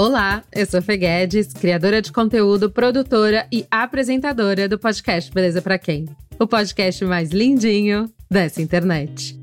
Olá, eu sou Fê Guedes, criadora de conteúdo, produtora e apresentadora do podcast Beleza Pra Quem? O podcast mais lindinho dessa internet.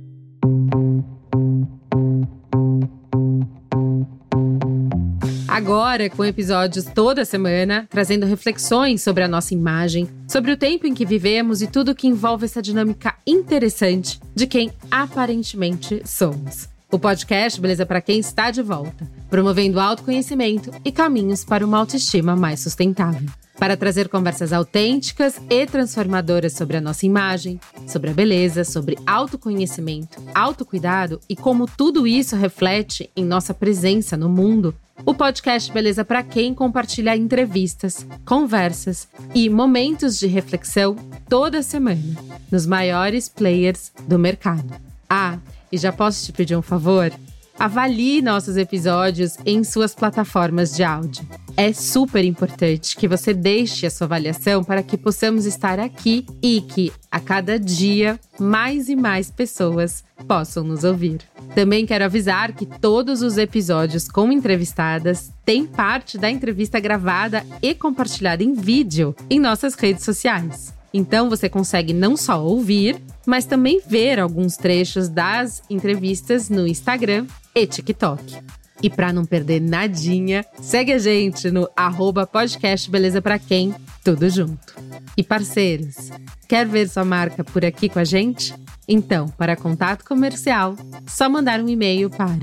Agora, com episódios toda semana, trazendo reflexões sobre a nossa imagem, sobre o tempo em que vivemos e tudo que envolve essa dinâmica interessante de quem aparentemente somos. O podcast Beleza para quem está de volta, promovendo autoconhecimento e caminhos para uma autoestima mais sustentável. Para trazer conversas autênticas e transformadoras sobre a nossa imagem, sobre a beleza, sobre autoconhecimento, autocuidado e como tudo isso reflete em nossa presença no mundo, o podcast Beleza para quem compartilha entrevistas, conversas e momentos de reflexão toda semana nos maiores players do mercado. Ah, e já posso te pedir um favor? Avalie nossos episódios em suas plataformas de áudio. É super importante que você deixe a sua avaliação para que possamos estar aqui e que, a cada dia, mais e mais pessoas possam nos ouvir. Também quero avisar que todos os episódios com entrevistadas têm parte da entrevista gravada e compartilhada em vídeo em nossas redes sociais. Então você consegue não só ouvir, mas também ver alguns trechos das entrevistas no Instagram e TikTok. E para não perder nadinha, segue a gente no arroba podcast Beleza Pra Quem, tudo junto. E parceiros, quer ver sua marca por aqui com a gente? Então, para contato comercial, só mandar um e-mail para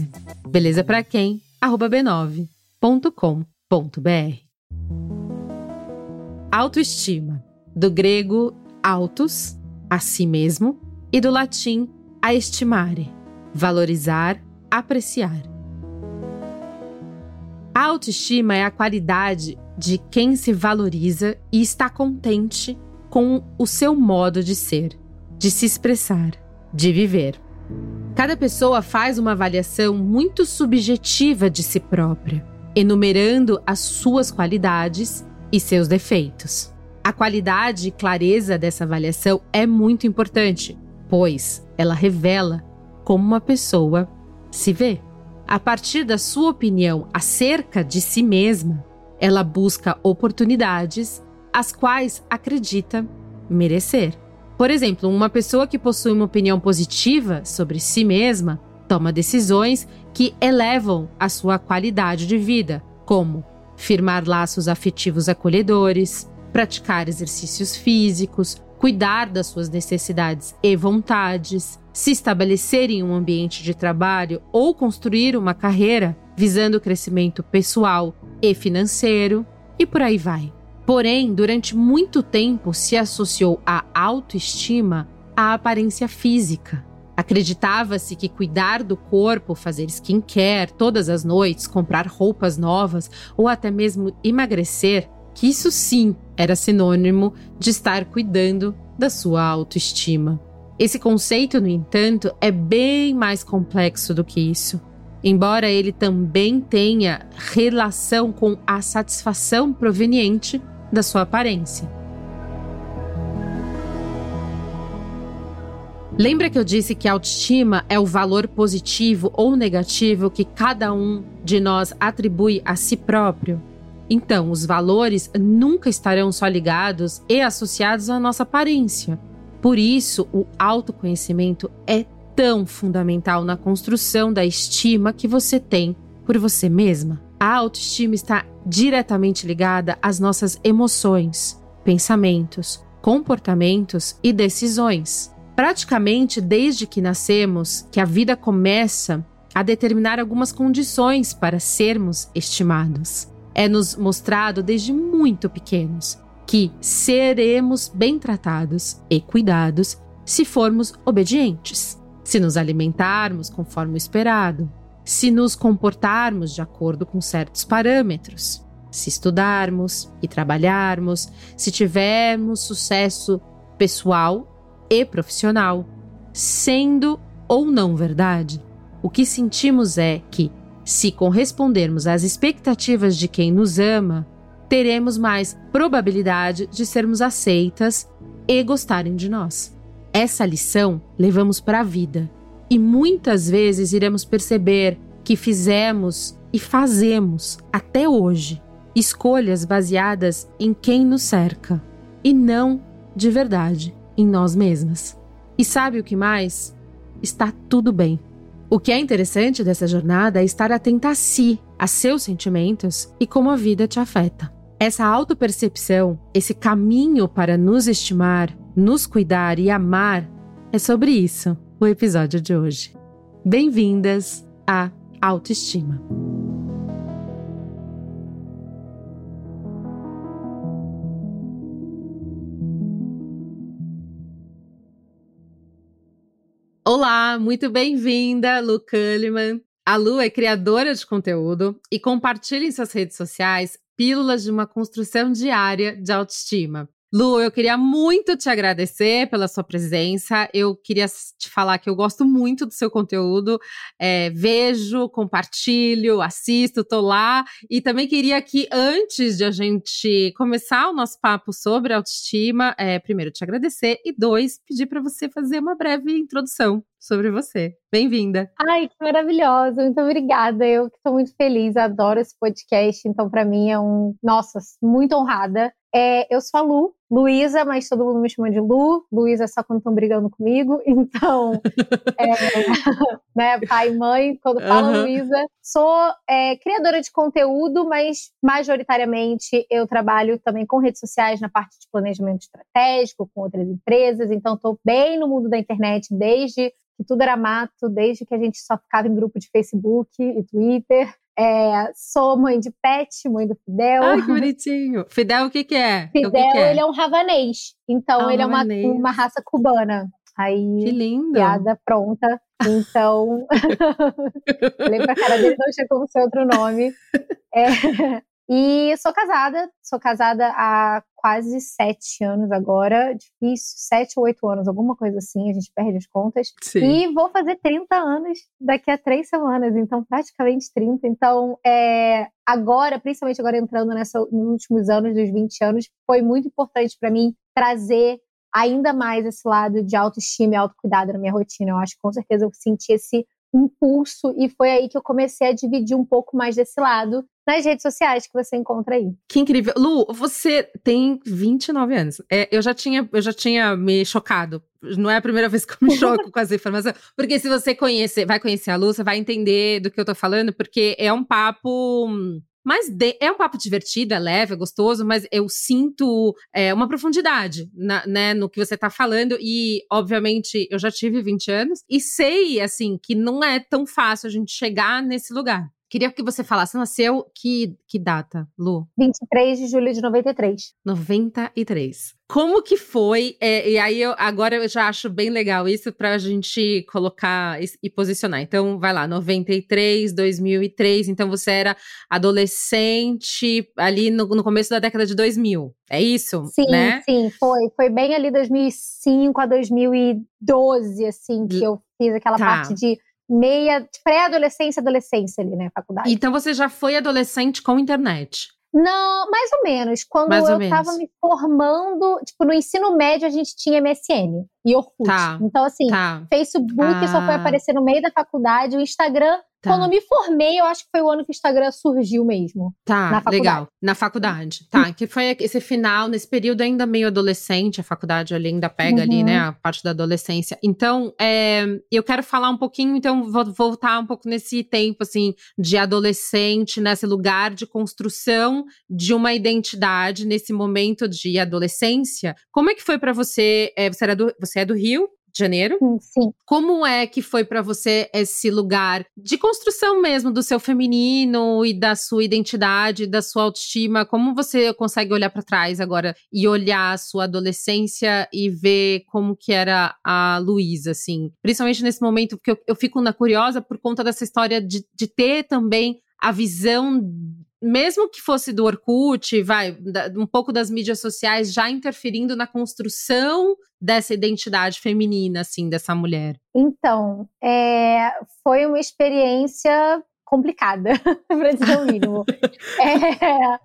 belezapraquem@b9.com.br. Autoestima do grego autos, a si mesmo, e do latim a estimare, valorizar, apreciar. A autoestima é a qualidade de quem se valoriza e está contente com o seu modo de ser, de se expressar, de viver. Cada pessoa faz uma avaliação muito subjetiva de si própria, enumerando as suas qualidades e seus defeitos. A qualidade e clareza dessa avaliação é muito importante, pois ela revela como uma pessoa se vê. A partir da sua opinião acerca de si mesma, ela busca oportunidades as quais acredita merecer. Por exemplo, uma pessoa que possui uma opinião positiva sobre si mesma toma decisões que elevam a sua qualidade de vida, como firmar laços afetivos acolhedores, praticar exercícios físicos, cuidar das suas necessidades e vontades, se estabelecer em um ambiente de trabalho ou construir uma carreira visando o crescimento pessoal e financeiro, e por aí vai. Porém, durante muito tempo se associou a autoestima à aparência física. Acreditava-se que cuidar do corpo, fazer skincare todas as noites, comprar roupas novas ou até mesmo emagrecer que isso sim era sinônimo de estar cuidando da sua autoestima. Esse conceito, no entanto, é bem mais complexo do que isso. Embora ele também tenha relação com a satisfação proveniente da sua aparência. Lembra que eu disse que a autoestima é o valor positivo ou negativo que cada um de nós atribui a si próprio? Então, os valores nunca estarão só ligados e associados à nossa aparência. Por isso, o autoconhecimento é tão fundamental na construção da estima que você tem por você mesma. A autoestima está diretamente ligada às nossas emoções, pensamentos, comportamentos e decisões. Praticamente desde que nascemos, que a vida começa a determinar algumas condições para sermos estimados. É nos mostrado desde muito pequenos que seremos bem tratados e cuidados se formos obedientes, se nos alimentarmos conforme o esperado, se nos comportarmos de acordo com certos parâmetros, se estudarmos e trabalharmos, se tivermos sucesso pessoal e profissional, sendo ou não verdade. O que sentimos é que se correspondermos às expectativas de quem nos ama, teremos mais probabilidade de sermos aceitas e gostarem de nós. Essa lição levamos para a vida e muitas vezes iremos perceber que fizemos e fazemos até hoje escolhas baseadas em quem nos cerca e não de verdade em nós mesmas. E sabe o que mais? Está tudo bem. O que é interessante dessa jornada é estar atenta a si, a seus sentimentos e como a vida te afeta. Essa autopercepção, esse caminho para nos estimar, nos cuidar e amar, é sobre isso o episódio de hoje. Bem-vindas à autoestima. Olá, muito bem-vinda, Lu Culliman. A Lu é criadora de conteúdo e compartilha em suas redes sociais pílulas de uma construção diária de autoestima. Lu, eu queria muito te agradecer pela sua presença. Eu queria te falar que eu gosto muito do seu conteúdo. É, vejo, compartilho, assisto, tô lá. E também queria que, antes de a gente começar o nosso papo sobre autoestima, é, primeiro te agradecer e dois, pedir para você fazer uma breve introdução sobre você. Bem-vinda. Ai, que maravilhosa. Muito obrigada. Eu estou muito feliz, adoro esse podcast. Então, para mim é um, nossa, muito honrada. É, eu sou a Lu, Luísa, mas todo mundo me chama de Lu. Luísa só quando estão brigando comigo. Então, é, né, pai e mãe, quando falam uhum. Luísa. Sou é, criadora de conteúdo, mas majoritariamente eu trabalho também com redes sociais na parte de planejamento estratégico, com outras empresas. Então, estou bem no mundo da internet desde que tudo era mato, desde que a gente só ficava em grupo de Facebook e Twitter. É, sou mãe de pet, mãe do Fidel. Ai, que bonitinho. Fidel, o que, que é? Fidel, que que é? ele é um ravanês. Então, ah, ele é uma, uma raça cubana. Aí, que lindo. piada pronta. Então, olhei pra cara dele, não tinha como ser outro nome. É, e sou casada, sou casada há quase sete anos agora, difícil, sete ou oito anos, alguma coisa assim, a gente perde as contas. Sim. E vou fazer 30 anos daqui a três semanas, então praticamente 30. Então, é, agora, principalmente agora entrando nessa, nos últimos anos, dos 20 anos, foi muito importante para mim trazer ainda mais esse lado de autoestima e autocuidado na minha rotina. Eu acho que com certeza eu senti esse impulso e foi aí que eu comecei a dividir um pouco mais desse lado nas redes sociais que você encontra aí. Que incrível. Lu, você tem 29 anos. É, eu, já tinha, eu já tinha me chocado. Não é a primeira vez que eu me choco com essa informação. Porque se você conhecer, vai conhecer a Lu, você vai entender do que eu tô falando, porque é um papo mas de, é um papo divertido, é leve, é gostoso, mas eu sinto é, uma profundidade na, né, no que você está falando. E, obviamente, eu já tive 20 anos e sei, assim, que não é tão fácil a gente chegar nesse lugar. Queria que você falasse, nasceu que, que data, Lu? 23 de julho de 93. 93. Como que foi? É, e aí, eu, agora eu já acho bem legal isso pra gente colocar e, e, posicionar. Então, vai lá, 93, 2003. Então, você era adolescente ali no, no começo da década de 2000. É isso? Sim, né? sim, foi. Foi bem ali 2005 a 2012, assim, que eu fiz aquela tá. parte de meia pré-adolescência, adolescência ali, né, faculdade. Então você já foi adolescente com internet? Não, mais ou menos. Quando mais eu estava me formando, tipo, no ensino médio a gente tinha MSN e Orkut. Tá, então, assim, tá. Facebook ah. só foi ah. aparecer no meio da faculdade, o Instagram Tá. Quando eu me formei, eu acho que foi o ano que o Instagram surgiu mesmo. Tá, na legal. Na faculdade. Tá, que foi esse final, nesse período ainda meio adolescente, a faculdade ali ainda pega uhum. ali, né, a parte da adolescência. Então, é, eu quero falar um pouquinho, então vou voltar um pouco nesse tempo, assim, de adolescente, nesse lugar de construção de uma identidade, nesse momento de adolescência. Como é que foi para você? É, você, era do, você é do Rio, de Janeiro. Sim. Como é que foi para você esse lugar de construção mesmo do seu feminino e da sua identidade, da sua autoestima? Como você consegue olhar para trás agora e olhar a sua adolescência e ver como que era a Luísa, assim? Principalmente nesse momento, porque eu, eu fico na curiosa por conta dessa história de, de ter também a visão mesmo que fosse do Orkut, vai, um pouco das mídias sociais já interferindo na construção dessa identidade feminina, assim, dessa mulher? Então, é, foi uma experiência complicada, para dizer o mínimo. é,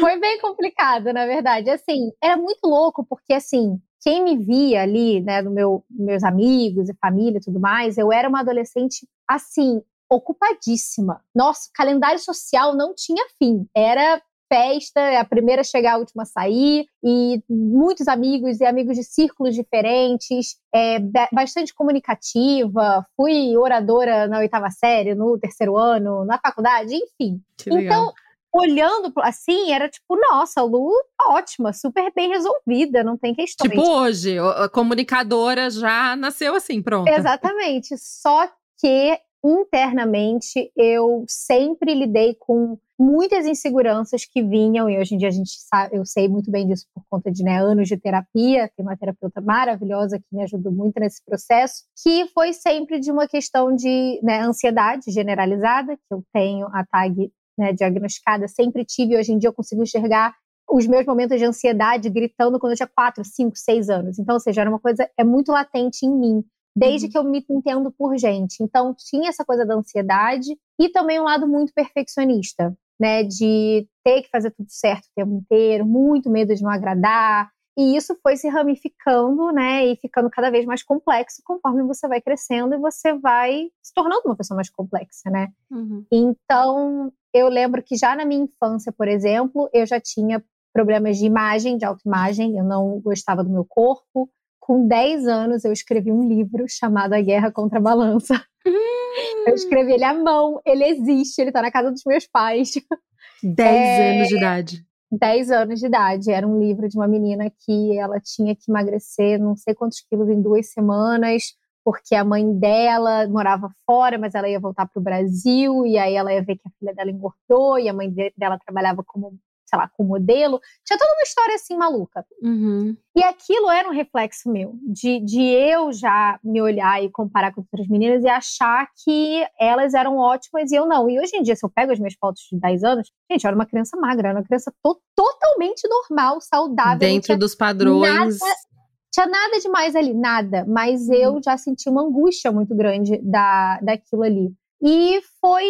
foi bem complicado, na verdade. Assim, era muito louco, porque assim, quem me via ali, né, no meu, meus amigos e família e tudo mais, eu era uma adolescente assim, ocupadíssima. Nosso calendário social não tinha fim. Era festa, é a primeira a chegar, a última a sair, e muitos amigos e amigos de círculos diferentes, é, bastante comunicativa, fui oradora na oitava série, no terceiro ano, na faculdade, enfim. então, olhando assim, era tipo, nossa, Lu ótima, super bem resolvida, não tem questão. Tipo hoje, a comunicadora já nasceu assim, pronto. Exatamente. Só que internamente eu sempre lidei com muitas inseguranças que vinham, e hoje em dia a gente sabe, eu sei muito bem disso por conta de né, anos de terapia, tem uma terapeuta maravilhosa que me ajudou muito nesse processo, que foi sempre de uma questão de né, ansiedade generalizada, que eu tenho a tag né, diagnosticada, sempre tive, hoje em dia eu consigo enxergar os meus momentos de ansiedade gritando quando eu tinha 4, 5, 6 anos. Então, ou seja, era uma coisa, é muito latente em mim desde uhum. que eu me entendo por gente. Então, tinha essa coisa da ansiedade e também um lado muito perfeccionista, né? De ter que fazer tudo certo o tempo inteiro, muito medo de não agradar. E isso foi se ramificando, né? E ficando cada vez mais complexo conforme você vai crescendo e você vai se tornando uma pessoa mais complexa, né? Uhum. Então, eu lembro que já na minha infância, por exemplo, eu já tinha problemas de imagem, de autoimagem, eu não gostava do meu corpo, com 10 anos, eu escrevi um livro chamado A Guerra contra a Balança. Hum. Eu escrevi ele à mão, ele existe, ele tá na casa dos meus pais. 10 é, anos de idade. 10 anos de idade. Era um livro de uma menina que ela tinha que emagrecer não sei quantos quilos em duas semanas, porque a mãe dela morava fora, mas ela ia voltar para o Brasil, e aí ela ia ver que a filha dela engordou, e a mãe dela trabalhava como sei lá, com modelo. Tinha toda uma história assim maluca. Uhum. E aquilo era um reflexo meu, de, de eu já me olhar e comparar com outras meninas e achar que elas eram ótimas e eu não. E hoje em dia, se eu pego as minhas fotos de 10 anos, gente, eu era uma criança magra, era uma criança to totalmente normal, saudável. Dentro dos padrões. Nada, tinha nada demais ali, nada. Mas uhum. eu já senti uma angústia muito grande da, daquilo ali. E foi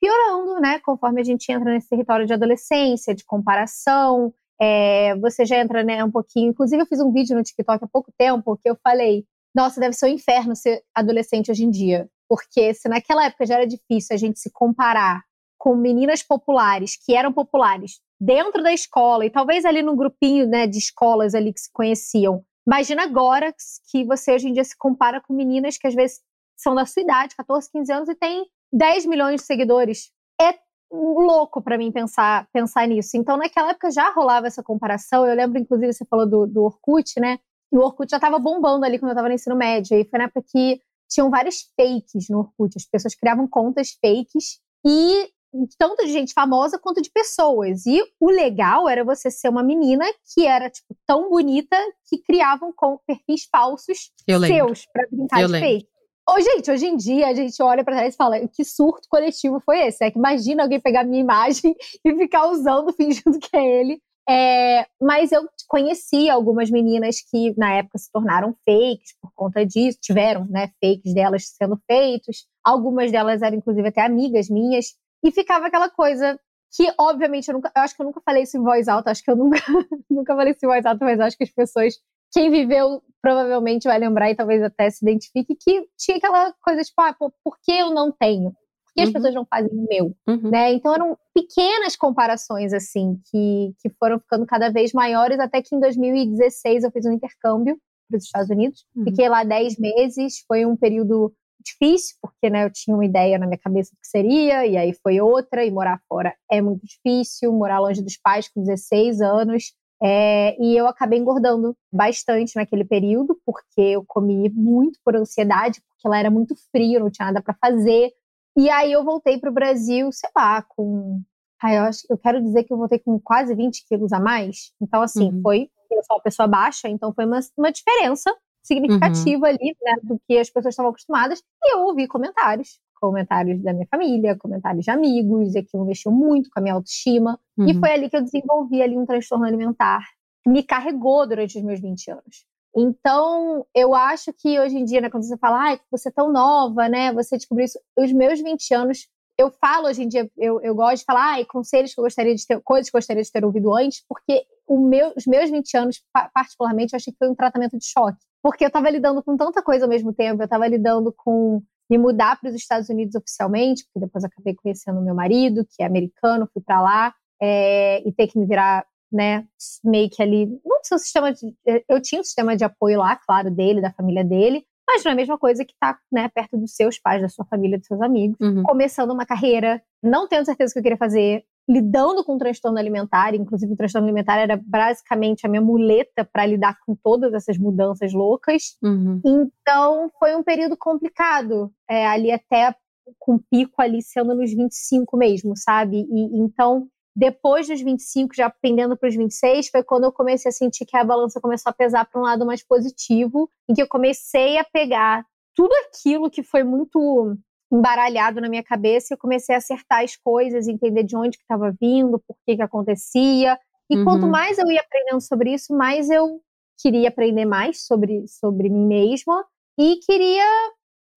piorando, né? Conforme a gente entra nesse território de adolescência, de comparação, é, você já entra né, um pouquinho. Inclusive, eu fiz um vídeo no TikTok há pouco tempo que eu falei: nossa, deve ser um inferno ser adolescente hoje em dia. Porque se naquela época já era difícil a gente se comparar com meninas populares que eram populares dentro da escola e talvez ali num grupinho né, de escolas ali que se conheciam. Imagina agora que você hoje em dia se compara com meninas que às vezes são da sua idade, 14, 15 anos, e tem 10 milhões de seguidores. É louco para mim pensar, pensar nisso. Então, naquela época já rolava essa comparação. Eu lembro, inclusive, você falou do, do Orkut, né? E o Orkut já estava bombando ali quando eu estava no ensino médio. E foi na época que tinham vários fakes no Orkut. As pessoas criavam contas fakes e tanto de gente famosa quanto de pessoas. E o legal era você ser uma menina que era tipo tão bonita que criavam com perfis falsos seus para brincar eu de lembro. fake. Oh, gente, hoje em dia a gente olha para trás e fala: que surto coletivo foi esse? É que imagina alguém pegar minha imagem e ficar usando, fingindo que é ele. É, mas eu conheci algumas meninas que na época se tornaram fakes por conta disso, tiveram né, fakes delas sendo feitos. Algumas delas eram, inclusive, até amigas minhas. E ficava aquela coisa que, obviamente, eu, nunca, eu acho que eu nunca falei isso em voz alta, acho que eu nunca, nunca falei isso em voz alta, mas acho que as pessoas quem viveu provavelmente vai lembrar e talvez até se identifique que tinha aquela coisa tipo, ah, pô, por que eu não tenho? Por que as uhum. pessoas não fazem o meu? Uhum. Né? Então eram pequenas comparações assim que, que foram ficando cada vez maiores até que em 2016 eu fiz um intercâmbio para os Estados Unidos. Uhum. Fiquei lá 10 meses, foi um período difícil, porque né, eu tinha uma ideia na minha cabeça do que seria, e aí foi outra, e morar fora é muito difícil, morar longe dos pais com 16 anos é, e eu acabei engordando bastante naquele período, porque eu comi muito por ansiedade, porque ela era muito frio, não tinha nada para fazer. E aí eu voltei para o Brasil, sei lá, com. Ai, eu, acho, eu quero dizer que eu voltei com quase 20 quilos a mais. Então, assim, uhum. foi. Eu sou uma pessoa baixa, então foi uma, uma diferença significativa uhum. ali, né, do que as pessoas estavam acostumadas. E eu ouvi comentários comentários da minha família, comentários de amigos, e aquilo mexeu muito com a minha autoestima. Uhum. E foi ali que eu desenvolvi ali um transtorno alimentar que me carregou durante os meus 20 anos. Então, eu acho que hoje em dia, né, quando você fala, ah, você é tão nova, né, você descobriu isso, os meus 20 anos, eu falo hoje em dia, eu, eu gosto de falar, ah, conselhos que eu gostaria de ter, coisas que eu gostaria de ter ouvido antes, porque meu, os meus 20 anos, particularmente, eu achei que foi um tratamento de choque. Porque eu estava lidando com tanta coisa ao mesmo tempo, eu estava lidando com me mudar para os Estados Unidos oficialmente, porque depois acabei conhecendo meu marido, que é americano, fui para lá, é, e ter que me virar, né, meio que ali, não sei o sistema de, eu tinha um sistema de apoio lá, claro, dele, da família dele, mas não é a mesma coisa que estar tá, né, perto dos seus pais, da sua família, dos seus amigos, uhum. começando uma carreira, não tendo certeza do que eu queria fazer, lidando com transtorno alimentar, inclusive o transtorno alimentar era basicamente a minha muleta para lidar com todas essas mudanças loucas. Uhum. Então foi um período complicado, é, ali até com pico ali sendo nos 25 mesmo, sabe? E então depois dos 25, já pendendo para os 26, foi quando eu comecei a sentir que a balança começou a pesar para um lado mais positivo, em que eu comecei a pegar tudo aquilo que foi muito embaralhado na minha cabeça e eu comecei a acertar as coisas, entender de onde que estava vindo, por que que acontecia. E uhum. quanto mais eu ia aprendendo sobre isso, mais eu queria aprender mais sobre, sobre mim mesma e queria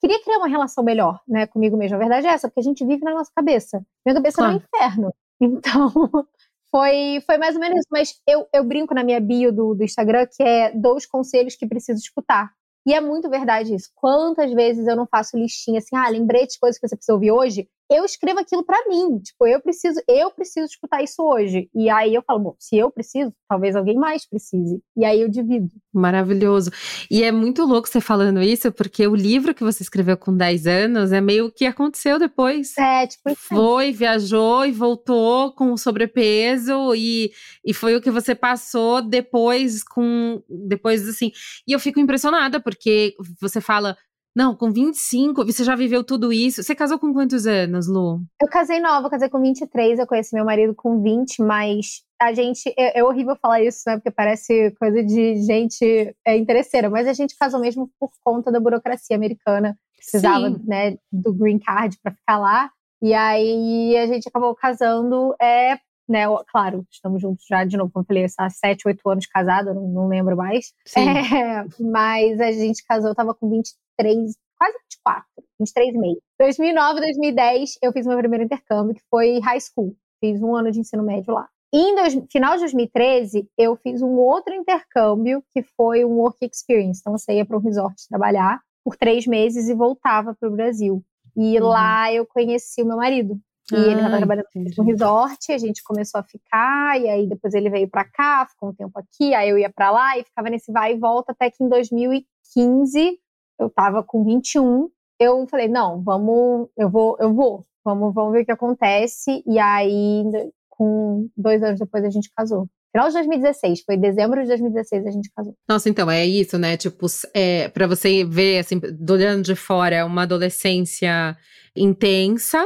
queria criar uma relação melhor, né, comigo mesma. A verdade é essa, porque a gente vive na nossa cabeça. Minha cabeça claro. é um inferno. Então, foi, foi mais ou menos isso. Mas eu, eu brinco na minha bio do, do Instagram que é dois conselhos que preciso escutar. E é muito verdade isso. Quantas vezes eu não faço listinha assim, ah, lembrei de coisas que você precisa ouvir hoje? Eu escrevo aquilo para mim. Tipo, eu preciso, eu preciso escutar isso hoje. E aí eu falo, bom, se eu preciso, talvez alguém mais precise. E aí eu divido. Maravilhoso. E é muito louco você falando isso, porque o livro que você escreveu com 10 anos é meio que aconteceu depois. É, tipo, isso foi, viajou e voltou com sobrepeso e, e foi o que você passou depois com depois assim. E eu fico impressionada porque você fala não, com 25, você já viveu tudo isso. Você casou com quantos anos, Lu? Eu casei nova, casei com 23, eu conheci meu marido com 20, mas a gente. É, é horrível falar isso, né? Porque parece coisa de gente é, interesseira, mas a gente casou mesmo por conta da burocracia americana. Precisava, Sim. né, do green card para ficar lá. E aí a gente acabou casando, é, né, claro, estamos juntos já de novo, como eu falei, há sete, oito anos casada, não, não lembro mais. É, mas a gente casou, eu tava com 23 23, quase 24, 23 e meio. 2009, 2010, eu fiz meu primeiro intercâmbio, que foi high school. Fiz um ano de ensino médio lá. E em dois, final de 2013, eu fiz um outro intercâmbio, que foi um work experience. Então, você ia para um resort trabalhar por três meses e voltava para o Brasil. E uhum. lá eu conheci o meu marido. E ah, ele estava trabalhando no resort, a gente começou a ficar, e aí depois ele veio para cá, ficou um tempo aqui, aí eu ia para lá e ficava nesse vai e volta até que em 2015 eu tava com 21, eu falei, não, vamos, eu vou, eu vou, vamos, vamos ver o que acontece. E aí, com dois anos depois, a gente casou. Final de 2016, foi dezembro de 2016 a gente casou. Nossa, então, é isso, né? Tipo, é, para você ver, assim, olhando de fora, é uma adolescência intensa,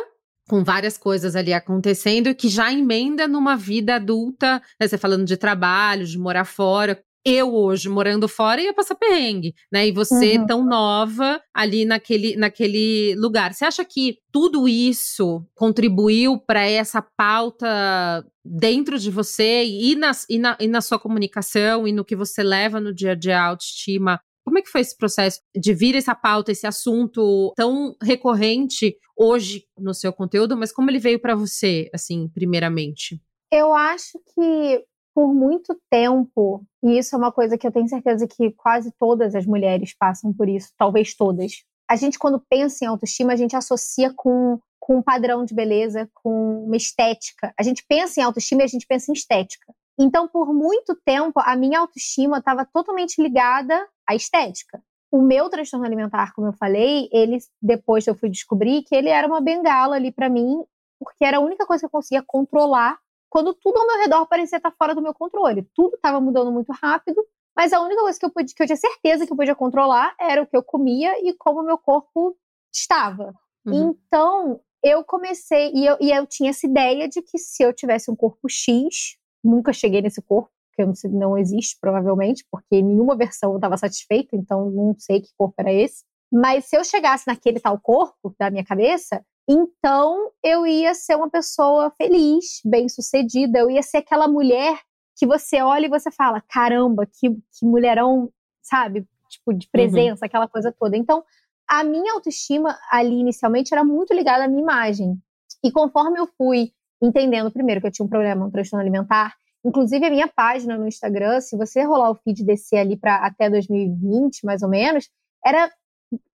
com várias coisas ali acontecendo, que já emenda numa vida adulta, né? Você falando de trabalho, de morar fora, eu hoje morando fora ia passar perrengue, né? E você uhum. tão nova ali naquele, naquele lugar. Você acha que tudo isso contribuiu para essa pauta dentro de você e na, e, na, e na sua comunicação e no que você leva no dia a dia autoestima? Como é que foi esse processo de vir essa pauta, esse assunto tão recorrente hoje no seu conteúdo, mas como ele veio para você, assim, primeiramente? Eu acho que por muito tempo, e isso é uma coisa que eu tenho certeza que quase todas as mulheres passam por isso, talvez todas. A gente, quando pensa em autoestima, a gente associa com, com um padrão de beleza, com uma estética. A gente pensa em autoestima e a gente pensa em estética. Então, por muito tempo, a minha autoestima estava totalmente ligada à estética. O meu transtorno alimentar, como eu falei, ele depois eu fui descobrir que ele era uma bengala ali para mim, porque era a única coisa que eu conseguia controlar quando tudo ao meu redor parecia estar fora do meu controle. Tudo estava mudando muito rápido, mas a única coisa que eu, podia, que eu tinha certeza que eu podia controlar era o que eu comia e como o meu corpo estava. Uhum. Então, eu comecei, e eu, e eu tinha essa ideia de que se eu tivesse um corpo X, nunca cheguei nesse corpo, que não, não existe, provavelmente, porque nenhuma versão eu estava satisfeita, então não sei que corpo era esse. Mas se eu chegasse naquele tal corpo da minha cabeça, então eu ia ser uma pessoa feliz, bem-sucedida, eu ia ser aquela mulher que você olha e você fala: caramba, que, que mulherão, sabe? Tipo, de presença, uhum. aquela coisa toda. Então, a minha autoestima ali inicialmente era muito ligada à minha imagem. E conforme eu fui entendendo, primeiro, que eu tinha um problema, um transtorno alimentar, inclusive a minha página no Instagram, se você rolar o feed descer ali para até 2020, mais ou menos, era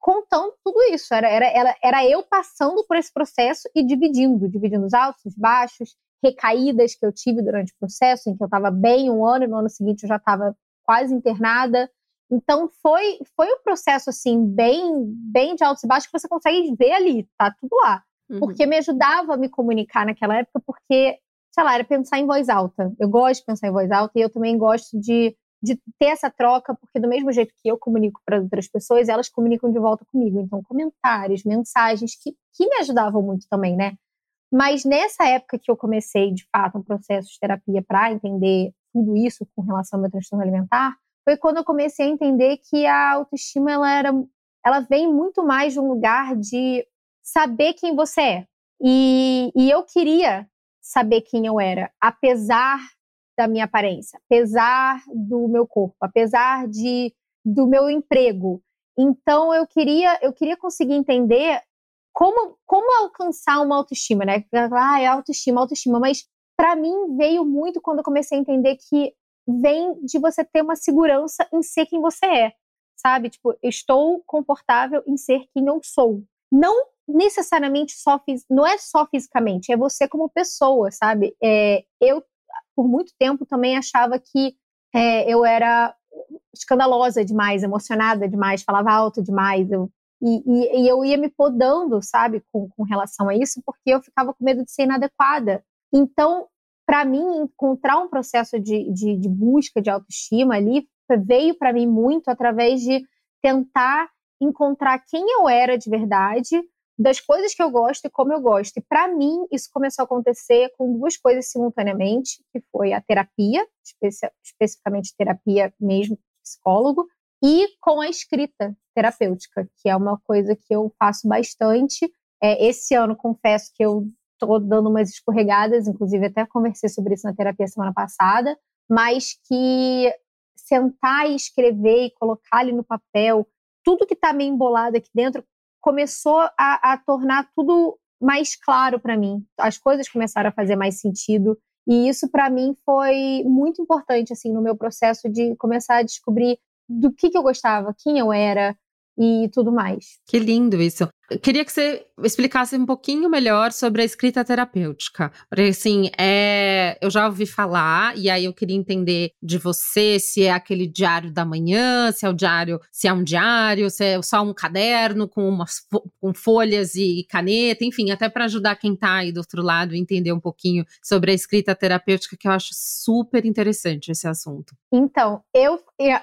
contando tudo isso. Era, era, era, era eu passando por esse processo e dividindo, dividindo os altos, os baixos, recaídas que eu tive durante o processo, em que eu estava bem um ano e no ano seguinte eu já estava quase internada. Então foi foi um processo assim bem bem de altos e baixos que você consegue ver ali, tá tudo lá. Uhum. Porque me ajudava a me comunicar naquela época, porque sei lá, era pensar em voz alta. Eu gosto de pensar em voz alta e eu também gosto de, de ter essa troca, porque do mesmo jeito que eu comunico para outras pessoas, elas comunicam de volta comigo. Então, comentários, mensagens que, que me ajudavam muito também, né? Mas nessa época que eu comecei, de fato, um processo de terapia para entender tudo isso com relação ao meu transtorno alimentar, foi quando eu comecei a entender que a autoestima ela era ela vem muito mais de um lugar de saber quem você é. E, e eu queria saber quem eu era, apesar da minha aparência, apesar do meu corpo, apesar de do meu emprego. Então eu queria eu queria conseguir entender como, como alcançar uma autoestima, né? Ah, é autoestima, autoestima. Mas para mim veio muito quando eu comecei a entender que vem de você ter uma segurança em ser quem você é, sabe? Tipo, estou confortável em ser quem eu sou. Não necessariamente só não é só fisicamente, é você como pessoa, sabe? É, eu por muito tempo também achava que é, eu era escandalosa demais, emocionada demais, falava alto demais, eu e, e, e, eu ia me podando, sabe, com, com relação a isso, porque eu ficava com medo de ser inadequada. Então, para mim, encontrar um processo de, de, de busca de autoestima ali veio para mim muito através de tentar encontrar quem eu era de verdade, das coisas que eu gosto e como eu gosto. E para mim, isso começou a acontecer com duas coisas simultaneamente, que foi a terapia, especi especificamente terapia mesmo, psicólogo, e com a escrita terapêutica, que é uma coisa que eu faço bastante. É, esse ano, confesso que eu estou dando umas escorregadas, inclusive até conversei sobre isso na terapia semana passada, mas que sentar e escrever e colocar ali no papel tudo que está meio embolado aqui dentro começou a, a tornar tudo mais claro para mim. As coisas começaram a fazer mais sentido. E isso para mim foi muito importante assim no meu processo de começar a descobrir do que, que eu gostava, quem eu era e tudo mais. Que lindo isso. Eu queria que você explicasse um pouquinho melhor sobre a escrita terapêutica. Porque, assim, é, eu já ouvi falar, e aí eu queria entender de você se é aquele diário da manhã, se é o diário, se é um diário, se é só um caderno com, umas, com folhas e caneta, enfim, até para ajudar quem está aí do outro lado a entender um pouquinho sobre a escrita terapêutica, que eu acho super interessante esse assunto. Então, eu,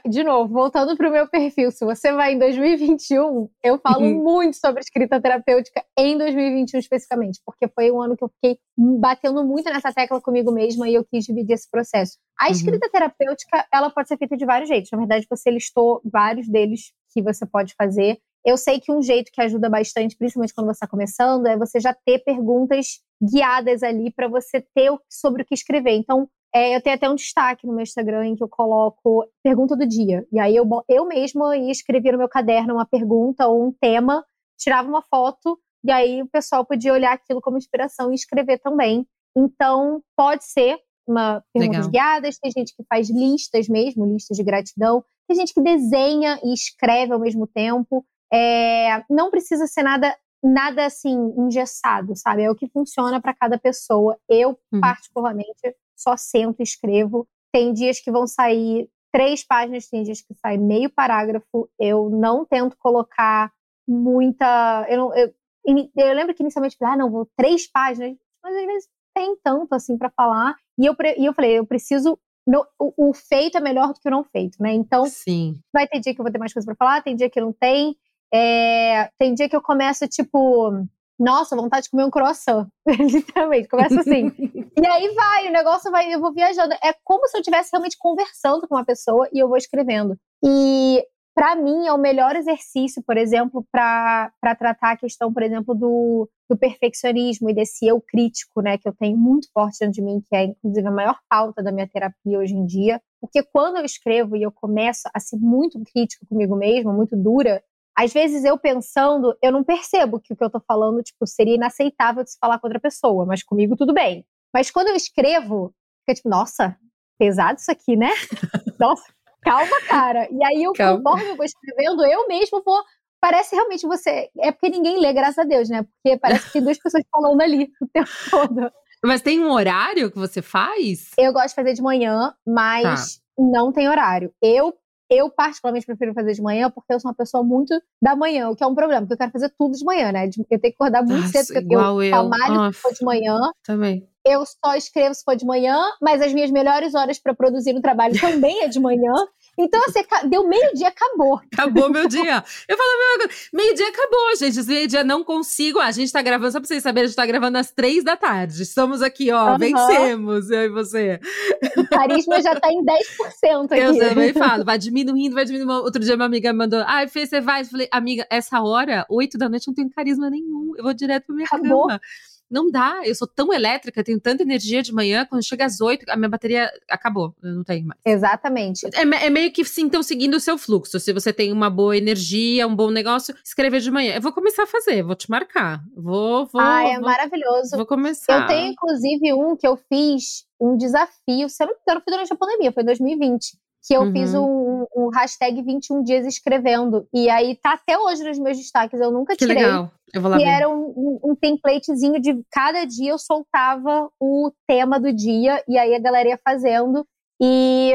de novo, voltando para o meu perfil, se você vai em 2021, eu falo uhum. muito sobre escrita terapêutica em 2021 especificamente, porque foi um ano que eu fiquei batendo muito nessa tecla comigo mesma e eu quis dividir esse processo. A uhum. escrita uhum. terapêutica, ela pode ser feita de vários jeitos. Na verdade, você listou vários deles que você pode fazer. Eu sei que um jeito que ajuda bastante, principalmente quando você está começando, é você já ter perguntas guiadas ali para você ter sobre o que escrever. Então, é, eu tenho até um destaque no meu Instagram em que eu coloco pergunta do dia. E aí eu, eu mesma ia escrever no meu caderno uma pergunta ou um tema tirava uma foto e aí o pessoal podia olhar aquilo como inspiração e escrever também. Então, pode ser uma perguntas guiadas, tem gente que faz listas mesmo, listas de gratidão, tem gente que desenha e escreve ao mesmo tempo. É, não precisa ser nada nada assim engessado, sabe? É o que funciona para cada pessoa. Eu, uhum. particularmente, só sento e escrevo. Tem dias que vão sair três páginas, tem dias que sai meio parágrafo. Eu não tento colocar muita. Eu, não, eu, eu lembro que inicialmente falei, ah, não, vou três páginas, mas às vezes tem tanto assim para falar. E eu, e eu falei, eu preciso. O, o, feito é melhor do que o não feito, né? Então, Sim. vai ter dia que eu vou ter mais coisa para falar, tem dia que não tem. É, tem dia que eu começo, tipo, nossa, vontade de comer um croissant. Literalmente, começa assim. e aí vai, o negócio vai, eu vou viajando. É como se eu estivesse realmente conversando com uma pessoa e eu vou escrevendo. E para mim, é o melhor exercício, por exemplo, para tratar a questão, por exemplo, do, do perfeccionismo e desse eu crítico, né, que eu tenho muito forte dentro de mim, que é, inclusive, a maior pauta da minha terapia hoje em dia. Porque quando eu escrevo e eu começo a ser muito crítica comigo mesma, muito dura, às vezes eu pensando, eu não percebo que o que eu tô falando, tipo, seria inaceitável de se falar com outra pessoa, mas comigo tudo bem. Mas quando eu escrevo, fica tipo, nossa, pesado isso aqui, né? nossa, calma, cara. E aí, eu, conforme eu vou escrevendo, eu mesmo vou parece realmente você. É porque ninguém lê, graças a Deus, né? Porque parece que tem duas pessoas falando ali o tempo todo. Mas tem um horário que você faz? Eu gosto de fazer de manhã, mas tá. não tem horário. Eu eu, particularmente, prefiro fazer de manhã porque eu sou uma pessoa muito da manhã, o que é um problema, porque eu quero fazer tudo de manhã, né? Eu tenho que acordar muito Nossa, cedo, porque eu, eu trabalho for de manhã. Também. Eu só escrevo se for de manhã, mas as minhas melhores horas para produzir no trabalho também é de manhã. Então, assim, deu meio-dia, acabou. Acabou meu dia. Eu falo a mesma coisa. Meio-dia acabou, gente. Meio-dia não consigo. Ah, a gente tá gravando, só pra vocês saberem, a gente tá gravando às três da tarde. Estamos aqui, ó, uhum. vencemos, eu e você. O carisma já tá em 10% aqui. Eu também falo, vai diminuindo, vai diminuindo. Outro dia minha amiga mandou, ai, Fê, você vai? Eu falei, amiga, essa hora, oito da noite, não tenho carisma nenhum. Eu vou direto pra minha acabou. cama. Não dá, eu sou tão elétrica, tenho tanta energia de manhã, quando chega às oito, a minha bateria acabou, eu não tenho mais. Exatamente. É, é meio que sim, então seguindo o seu fluxo. Se você tem uma boa energia, um bom negócio, escrever de manhã. Eu vou começar a fazer, vou te marcar. Vou, vou. Ah, é vou, maravilhoso. Vou começar. Eu tenho, inclusive, um que eu fiz um desafio, se eu não me engano, foi durante a pandemia, foi em 2020 que eu uhum. fiz um, um, hashtag 21 dias escrevendo. E aí tá até hoje nos meus destaques, eu nunca tirei. Que legal. Eu vou lá e ver. era um, um, templatezinho de cada dia eu soltava o tema do dia e aí a galera ia fazendo. E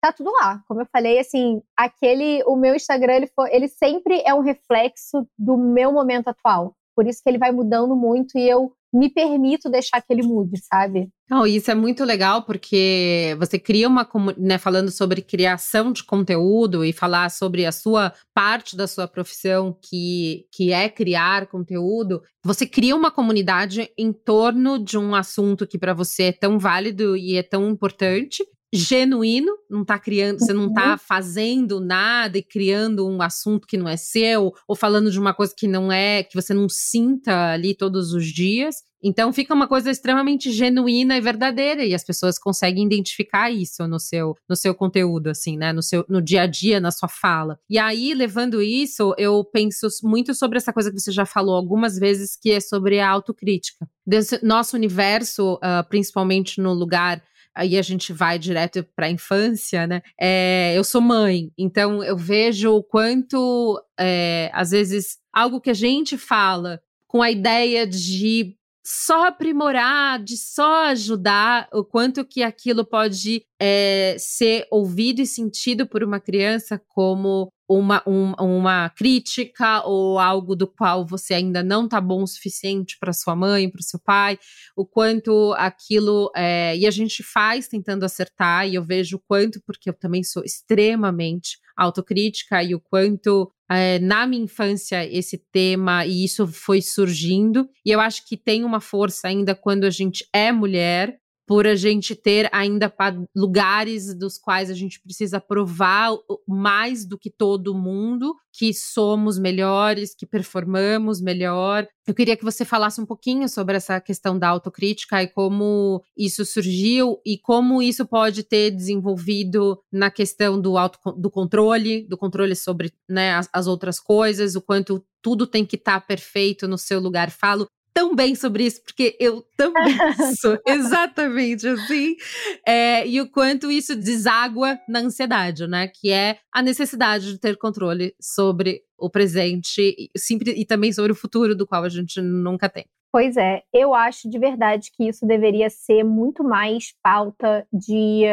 tá tudo lá. Como eu falei, assim, aquele, o meu Instagram, ele, foi, ele sempre é um reflexo do meu momento atual. Por isso que ele vai mudando muito e eu me permito deixar que ele mude, sabe? Não, isso é muito legal porque você cria uma, né, falando sobre criação de conteúdo e falar sobre a sua parte da sua profissão que, que é criar conteúdo, você cria uma comunidade em torno de um assunto que para você é tão válido e é tão importante genuíno, não tá criando, você não tá uhum. fazendo nada e criando um assunto que não é seu, ou falando de uma coisa que não é, que você não sinta ali todos os dias. Então fica uma coisa extremamente genuína e verdadeira e as pessoas conseguem identificar isso no seu no seu conteúdo assim, né, no seu no dia a dia, na sua fala. E aí, levando isso, eu penso muito sobre essa coisa que você já falou algumas vezes que é sobre a autocrítica. Desse nosso universo, uh, principalmente no lugar aí a gente vai direto para a infância, né? É, eu sou mãe, então eu vejo o quanto, é, às vezes, algo que a gente fala com a ideia de só aprimorar, de só ajudar, o quanto que aquilo pode é, ser ouvido e sentido por uma criança como uma, um, uma crítica ou algo do qual você ainda não está bom o suficiente para sua mãe, para o seu pai, o quanto aquilo. É, e a gente faz tentando acertar, e eu vejo o quanto, porque eu também sou extremamente autocrítica, e o quanto é, na minha infância esse tema e isso foi surgindo. E eu acho que tem uma força ainda quando a gente é mulher, por a gente ter ainda lugares dos quais a gente precisa provar mais do que todo mundo que somos melhores, que performamos melhor. Eu queria que você falasse um pouquinho sobre essa questão da autocrítica e como isso surgiu e como isso pode ter desenvolvido na questão do, auto, do controle, do controle sobre né, as, as outras coisas, o quanto tudo tem que estar tá perfeito no seu lugar. Falo tão bem sobre isso, porque eu também sou exatamente assim. É, e o quanto isso deságua na ansiedade, né? Que é a necessidade de ter controle sobre o presente sempre, e também sobre o futuro, do qual a gente nunca tem. Pois é, eu acho de verdade que isso deveria ser muito mais pauta de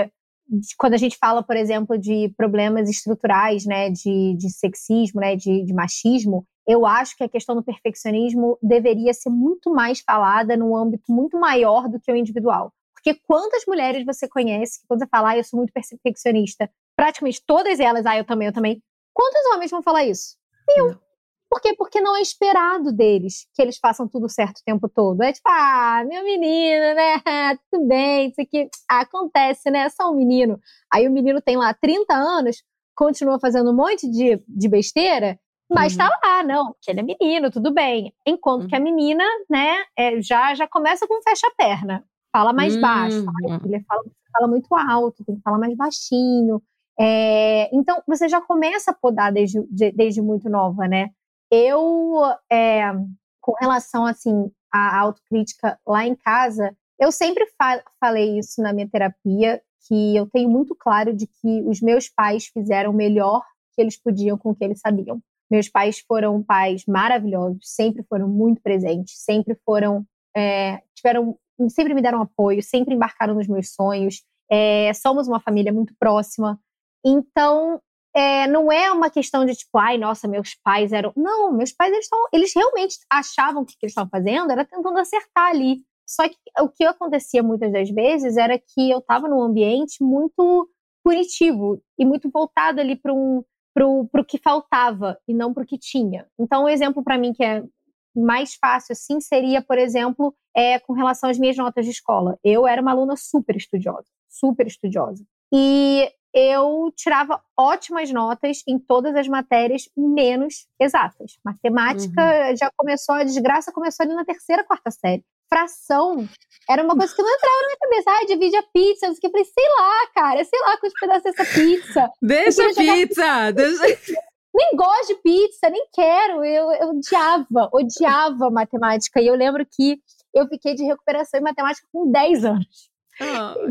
quando a gente fala, por exemplo, de problemas estruturais, né, de, de sexismo, né, de, de machismo, eu acho que a questão do perfeccionismo deveria ser muito mais falada num âmbito muito maior do que o individual. Porque quantas mulheres você conhece que quando você fala, ah, eu sou muito perfeccionista, praticamente todas elas, ah, eu também, eu também. Quantos homens vão falar isso? Nenhum. Por quê? Porque não é esperado deles que eles façam tudo certo o tempo todo. É tipo, ah, meu menino, né? Tudo bem, isso aqui acontece, né? É só um menino. Aí o menino tem lá 30 anos, continua fazendo um monte de, de besteira, mas tá uhum. tá lá, não, porque ele é menino, tudo bem. Enquanto uhum. que a uhum. menina, né, é, já, já começa com fecha-perna. Fala mais uhum. baixo. Ele fala, fala muito alto, tem que falar mais baixinho. É, então, você já começa a podar desde, de, desde muito nova, né? Eu, é, com relação, assim, à autocrítica lá em casa, eu sempre fa falei isso na minha terapia, que eu tenho muito claro de que os meus pais fizeram o melhor que eles podiam com o que eles sabiam. Meus pais foram pais maravilhosos, sempre foram muito presentes, sempre foram, é, tiveram, sempre me deram apoio, sempre embarcaram nos meus sonhos. É, somos uma família muito próxima. Então, é, não é uma questão de tipo, ai, nossa, meus pais eram. Não, meus pais, eles, tão, eles realmente achavam que o que eles estavam fazendo era tentando acertar ali. Só que o que acontecia muitas das vezes era que eu estava num ambiente muito punitivo e muito voltado ali para um, o que faltava e não para o que tinha. Então, um exemplo para mim que é mais fácil, assim, seria, por exemplo, é, com relação às minhas notas de escola. Eu era uma aluna super estudiosa, super estudiosa. E eu tirava ótimas notas em todas as matérias, menos exatas. Matemática uhum. já começou, a desgraça começou ali na terceira, quarta série. Fração era uma coisa que não entrava na minha cabeça. Ah, divide a pizza. Eu falei, sei lá, cara, sei lá quantos pedaços dessa pizza. Deixa a pizza! Deixa... Nem gosto de pizza, nem quero. Eu, eu odiava, odiava matemática. E eu lembro que eu fiquei de recuperação em matemática com 10 anos.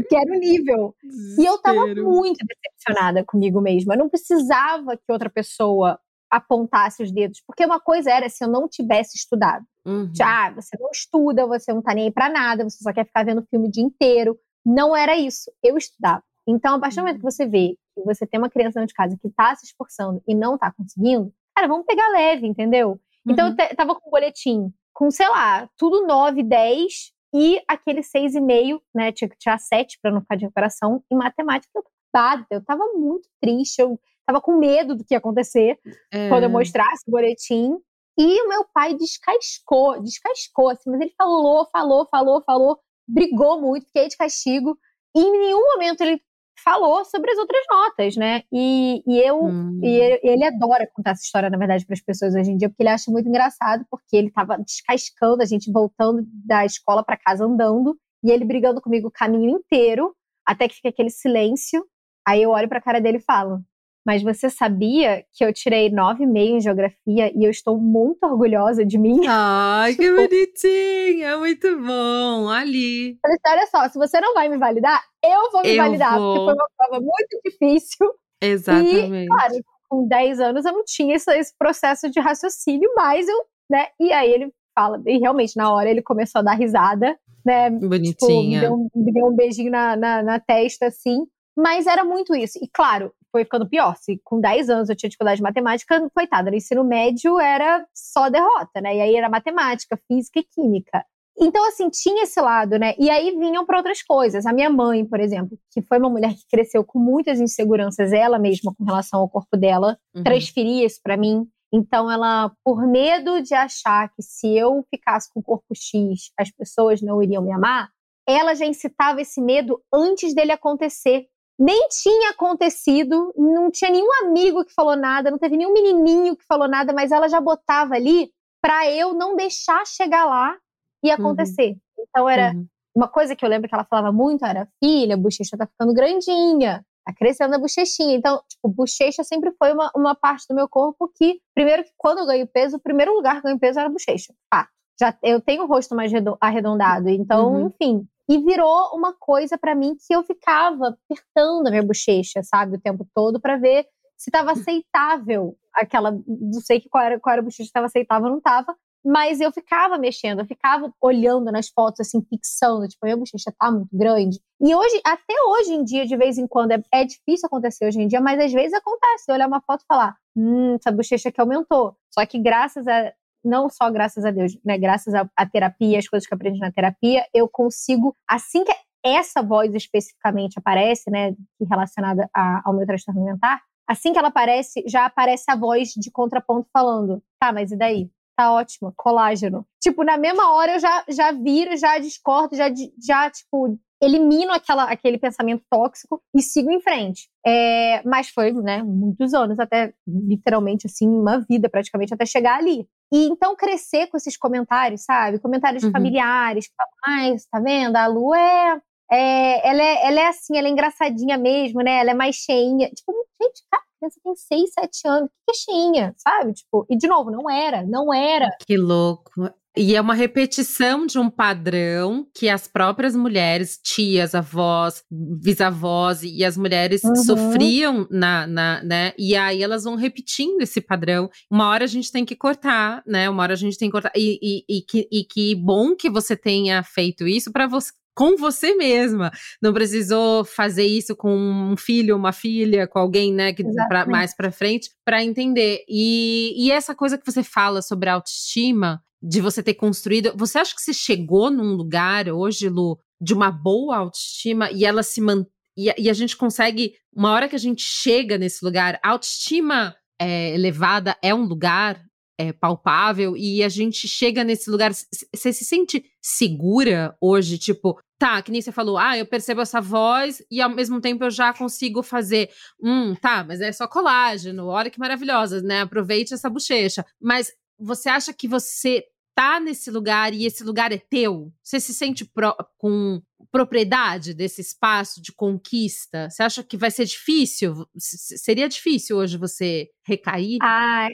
Que era o nível. Desespero. E eu tava muito decepcionada comigo mesma. Eu não precisava que outra pessoa apontasse os dedos. Porque uma coisa era se eu não tivesse estudado. Uhum. Ah, você não estuda, você não tá nem aí pra nada, você só quer ficar vendo filme o dia inteiro. Não era isso. Eu estudava. Então, a partir do momento que você vê que você tem uma criança dentro de casa que tá se esforçando e não tá conseguindo, cara, vamos pegar leve, entendeu? Então, uhum. eu tava com um boletim com, sei lá, tudo 9, 10, e aquele 6,5, né? Tinha que tirar 7 para não ficar de recuperação. Em matemática, eu tava, eu tava muito triste, eu tava com medo do que ia acontecer é. quando eu mostrasse o boletim. E o meu pai descascou, descascou, assim, mas ele falou, falou, falou, falou, brigou muito, fiquei de castigo. E em nenhum momento ele falou sobre as outras notas, né? E, e eu hum. e ele, ele, adora contar essa história, na verdade, para as pessoas hoje em dia, porque ele acha muito engraçado, porque ele estava descascando a gente voltando da escola para casa andando, e ele brigando comigo o caminho inteiro, até que fica aquele silêncio. Aí eu olho para a cara dele e falo: mas você sabia que eu tirei 9,5 em geografia e eu estou muito orgulhosa de mim? Ai, que bonitinha! É muito bom! Ali. Falei, olha só, se você não vai me validar, eu vou me eu validar, vou. porque foi uma prova muito difícil. Exatamente. E, claro, com 10 anos eu não tinha esse, esse processo de raciocínio, mas eu, né? E aí ele fala, e realmente na hora ele começou a dar risada, né? Bonitinha. Tipo, me, deu, me deu um beijinho na, na, na testa, assim. Mas era muito isso. E claro, foi ficando pior. Se com 10 anos eu tinha dificuldade de matemática, coitada, no ensino médio era só derrota, né? E aí era matemática, física e química. Então, assim, tinha esse lado, né? E aí vinham para outras coisas. A minha mãe, por exemplo, que foi uma mulher que cresceu com muitas inseguranças, ela mesma, com relação ao corpo dela, uhum. transferia isso para mim. Então, ela, por medo de achar que se eu ficasse com o corpo X, as pessoas não iriam me amar, ela já incitava esse medo antes dele acontecer nem tinha acontecido, não tinha nenhum amigo que falou nada, não teve nenhum menininho que falou nada, mas ela já botava ali para eu não deixar chegar lá e uhum. acontecer. Uhum. Então era uhum. uma coisa que eu lembro que ela falava muito era: "Filha, a bochecha tá ficando grandinha, tá crescendo a bochechinha". Então, tipo, bochecha sempre foi uma, uma parte do meu corpo que primeiro que quando eu ganho peso, o primeiro lugar que eu ganho peso era a bochecha. Fato. Já eu tenho o rosto mais arredondado, então, uhum. enfim, e virou uma coisa para mim que eu ficava apertando a minha bochecha, sabe, o tempo todo para ver se estava aceitável aquela, não sei que qual era, qual era a bochecha estava aceitável ou não estava, mas eu ficava mexendo, eu ficava olhando nas fotos assim, fixando, tipo, minha bochecha tá muito grande. E hoje, até hoje em dia, de vez em quando, é, é difícil acontecer hoje em dia, mas às vezes acontece, eu olhar uma foto e falar, hum, essa bochecha aqui aumentou. Só que graças a não só graças a Deus, né, graças à terapia, as coisas que eu aprendi na terapia, eu consigo, assim que essa voz especificamente aparece, né, relacionada a, ao meu transtorno alimentar, assim que ela aparece, já aparece a voz de contraponto falando, tá, mas e daí? Tá ótimo, colágeno. Tipo, na mesma hora eu já, já viro, já discordo, já, já tipo, elimino aquela, aquele pensamento tóxico e sigo em frente. É, mas foi, né, muitos anos, até literalmente, assim, uma vida praticamente, até chegar ali. E então crescer com esses comentários, sabe? Comentários uhum. familiares, que falam, ai, tá vendo? A Lu é, é, ela é. Ela é assim, ela é engraçadinha mesmo, né? Ela é mais cheinha. Tipo, gente, cara, a criança tem 6, 7 anos, que é cheinha, sabe? Tipo, e de novo, não era, não era. Que louco. E é uma repetição de um padrão que as próprias mulheres, tias, avós, bisavós e as mulheres uhum. sofriam na, na, né? E aí elas vão repetindo esse padrão. Uma hora a gente tem que cortar, né? Uma hora a gente tem que cortar. E, e, e, que, e que bom que você tenha feito isso para você com você mesma. Não precisou fazer isso com um filho, uma filha, com alguém, né, que pra, mais para frente, para entender. E, e essa coisa que você fala sobre autoestima, de você ter construído, você acha que você chegou num lugar hoje, Lu, de uma boa autoestima e ela se mantém e, a gente consegue, uma hora que a gente chega nesse lugar, a autoestima é, elevada é um lugar é, palpável e a gente chega nesse lugar. Você se sente segura hoje? Tipo, tá, que nem você falou, ah, eu percebo essa voz e ao mesmo tempo eu já consigo fazer. Hum, tá, mas é só colágeno, olha que maravilhosa, né? Aproveite essa bochecha. Mas você acha que você tá nesse lugar e esse lugar é teu? Você se sente pro, com propriedade desse espaço de conquista? Você acha que vai ser difícil? Seria difícil hoje você recair? Ah,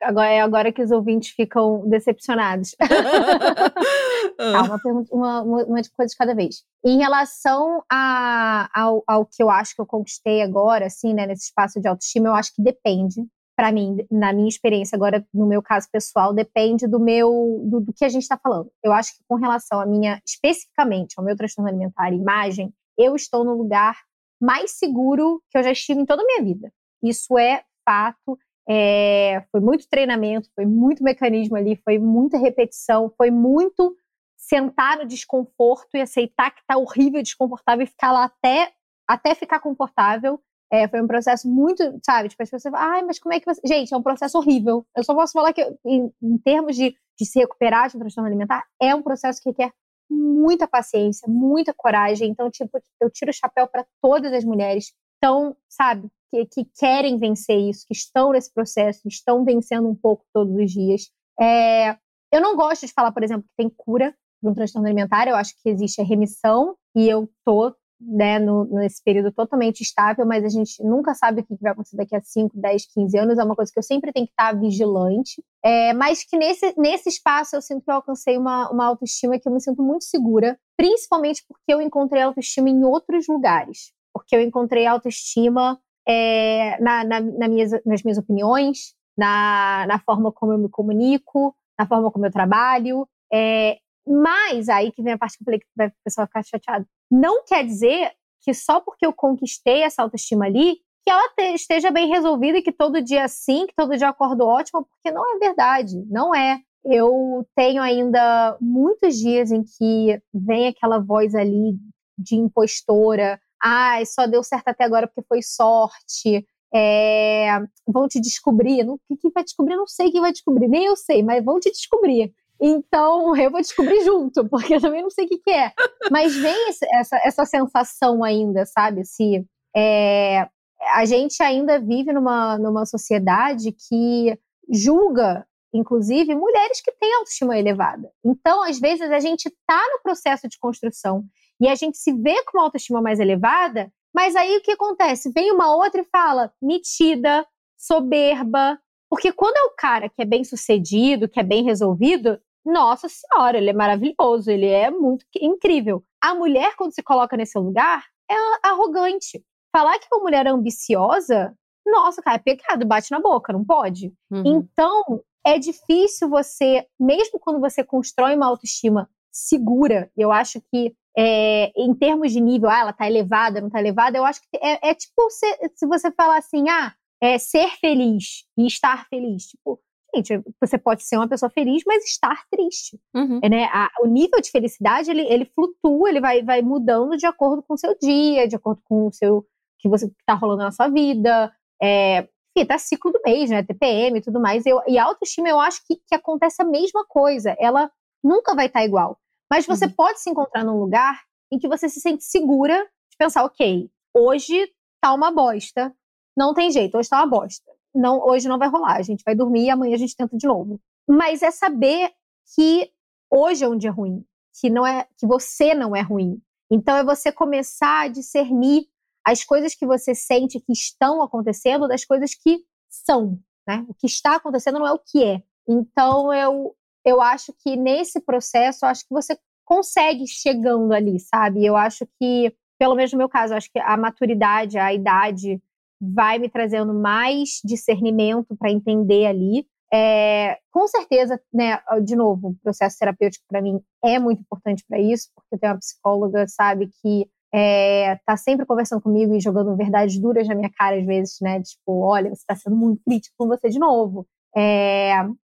Agora é agora que os ouvintes ficam decepcionados. tá, uma, pergunta, uma, uma, coisa de cada vez. Em relação a, ao, ao que eu acho que eu conquistei agora, assim, né, nesse espaço de autoestima, eu acho que depende. Para mim, na minha experiência agora, no meu caso pessoal, depende do meu do, do que a gente está falando. Eu acho que com relação a minha, especificamente ao meu transtorno alimentar e imagem, eu estou no lugar mais seguro que eu já estive em toda a minha vida. Isso é fato é, foi muito treinamento, foi muito mecanismo ali, foi muita repetição, foi muito sentar no desconforto e aceitar que tá horrível, desconfortável e ficar lá até, até ficar confortável. É, foi um processo muito, sabe? Tipo, as pessoas falam, ai, mas como é que você. Gente, é um processo horrível. Eu só posso falar que, em, em termos de, de se recuperar de um transtorno alimentar, é um processo que requer muita paciência, muita coragem. Então, tipo, eu tiro o chapéu para todas as mulheres. Então, sabe, que, que, querem vencer isso, que estão nesse processo, estão vencendo um pouco todos os dias. É, eu não gosto de falar, por exemplo, que tem cura para um transtorno alimentar, eu acho que existe a remissão, e eu tô né, no, nesse período totalmente estável, mas a gente nunca sabe o que vai acontecer daqui a 5, 10, 15 anos, é uma coisa que eu sempre tenho que estar vigilante, é, mas que nesse, nesse espaço eu sinto que eu alcancei uma, uma autoestima que eu me sinto muito segura, principalmente porque eu encontrei autoestima em outros lugares, porque eu encontrei autoestima é, na, na, na minhas, nas minhas opiniões, na, na forma como eu me comunico, na forma como eu trabalho. É, mas aí que vem a parte que eu falei que o pessoal ficar chateado. Não quer dizer que só porque eu conquistei essa autoestima ali, que ela te, esteja bem resolvida e que todo dia sim, que todo dia acordo ótima, porque não é verdade, não é. Eu tenho ainda muitos dias em que vem aquela voz ali de impostora, ai, só deu certo até agora porque foi sorte, é, vão te descobrir. O que, que vai descobrir? Não sei quem vai descobrir, nem eu sei, mas vão te descobrir. Então, eu vou descobrir junto, porque eu também não sei o que, que é. Mas vem essa, essa sensação ainda, sabe? Se é, a gente ainda vive numa, numa sociedade que julga, inclusive, mulheres que têm autoestima elevada. Então, às vezes, a gente está no processo de construção e a gente se vê com uma autoestima mais elevada, mas aí o que acontece? Vem uma outra e fala metida, soberba. Porque quando é o cara que é bem sucedido, que é bem resolvido, nossa senhora, ele é maravilhoso, ele é muito incrível. A mulher, quando se coloca nesse lugar, é arrogante. Falar que uma mulher é ambiciosa, nossa, cara, é pecado, bate na boca, não pode. Uhum. Então, é difícil você, mesmo quando você constrói uma autoestima segura, eu acho que é, em termos de nível, ah, ela tá elevada, não tá elevada, eu acho que é, é tipo se, se, você falar assim, ah, é ser feliz e estar feliz. Tipo, gente, você pode ser uma pessoa feliz, mas estar triste. Uhum. É, né? A, o nível de felicidade, ele, ele flutua, ele vai, vai mudando de acordo com o seu dia, de acordo com o seu que você tá rolando na sua vida. É, enfim, tá ciclo do mês, né? TPM e tudo mais. Eu, e a autoestima, eu acho que, que acontece a mesma coisa. Ela nunca vai estar tá igual. Mas você uhum. pode se encontrar num lugar em que você se sente segura de pensar, ok, hoje tá uma bosta, não tem jeito, hoje tá uma bosta. Não, hoje não vai rolar, a gente vai dormir e amanhã a gente tenta de novo. Mas é saber que hoje é um dia ruim, que não é que você não é ruim. Então é você começar a discernir as coisas que você sente que estão acontecendo das coisas que são, né? O que está acontecendo não é o que é. Então eu eu acho que nesse processo, eu acho que você consegue chegando ali, sabe? Eu acho que, pelo menos no meu caso, acho que a maturidade, a idade vai me trazendo mais discernimento para entender ali. É, com certeza, né, de novo, o processo terapêutico para mim é muito importante para isso, porque eu tenho uma psicóloga, sabe, que é, tá sempre conversando comigo e jogando verdades duras na minha cara às vezes, né, tipo, olha, você está sendo muito crítico com você de novo. É,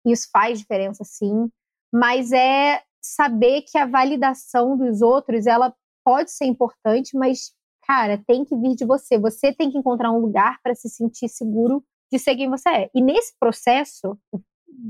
isso faz diferença, sim, mas é saber que a validação dos outros, ela pode ser importante, mas, cara, tem que vir de você. Você tem que encontrar um lugar para se sentir seguro de ser quem você é. E nesse processo,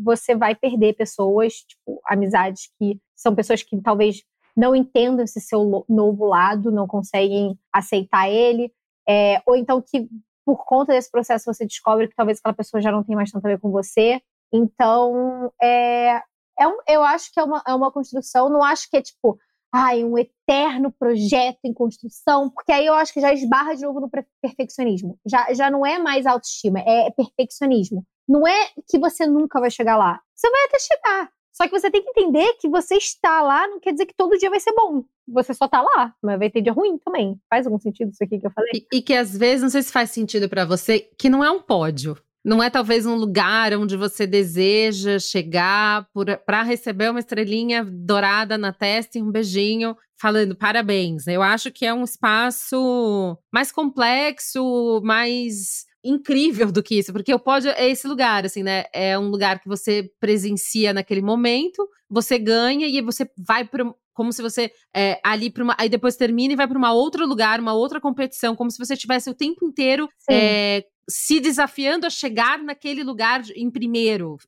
você vai perder pessoas, tipo, amizades que são pessoas que talvez não entendam esse seu novo lado, não conseguem aceitar ele, é, ou então que por conta desse processo você descobre que talvez aquela pessoa já não tem mais tanto a ver com você. Então, é, é um, eu acho que é uma, é uma construção, não acho que é tipo, ai, um eterno projeto em construção, porque aí eu acho que já esbarra de novo no perfeccionismo. Já, já não é mais autoestima, é perfeccionismo. Não é que você nunca vai chegar lá. Você vai até chegar. Só que você tem que entender que você está lá não quer dizer que todo dia vai ser bom. Você só está lá, mas vai ter dia ruim também. Faz algum sentido isso aqui que eu falei? E, e que às vezes, não sei se faz sentido para você, que não é um pódio. Não é talvez um lugar onde você deseja chegar para receber uma estrelinha dourada na testa e um beijinho falando parabéns. Eu acho que é um espaço mais complexo, mais incrível do que isso, porque o pódio é esse lugar, assim, né? É um lugar que você presencia naquele momento, você ganha e você vai para como se você é, ali para uma aí depois termina e vai para uma outro lugar, uma outra competição, como se você tivesse o tempo inteiro é, se desafiando a chegar naquele lugar em primeiro,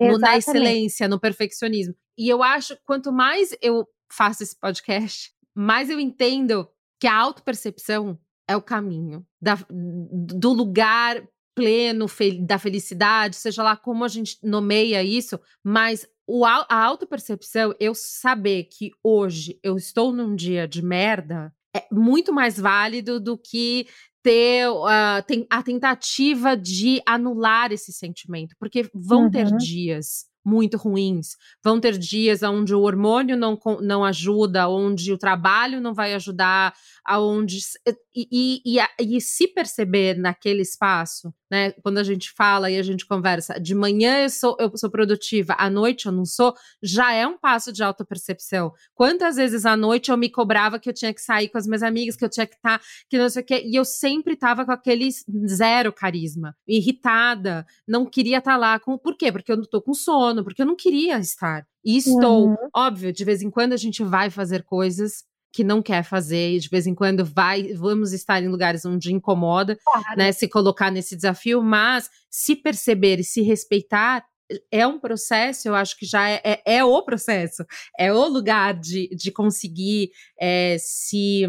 no, na excelência, no perfeccionismo. E eu acho quanto mais eu faço esse podcast, mais eu entendo que a autopercepção é o caminho da, do lugar pleno da felicidade, seja lá como a gente nomeia isso, mas o, a autopercepção, eu saber que hoje eu estou num dia de merda, é muito mais válido do que ter uh, tem, a tentativa de anular esse sentimento, porque vão uhum. ter dias muito ruins. Vão ter dias onde o hormônio não, não ajuda, onde o trabalho não vai ajudar, aonde e, e, e, e, se perceber naquele espaço, né? Quando a gente fala e a gente conversa, de manhã eu sou, eu sou produtiva, à noite eu não sou, já é um passo de autopercepção. Quantas vezes à noite eu me cobrava que eu tinha que sair com as minhas amigas, que eu tinha que estar, tá, que não sei o quê, e eu sempre estava com aquele zero carisma, irritada, não queria estar tá lá com. Por quê? Porque eu não tô com sono, porque eu não queria estar. E estou, uhum. óbvio, de vez em quando a gente vai fazer coisas que não quer fazer e de vez em quando vai, vamos estar em lugares onde incomoda, claro. né, se colocar nesse desafio, mas se perceber e se respeitar é um processo, eu acho que já é, é, é o processo, é o lugar de, de conseguir é, se,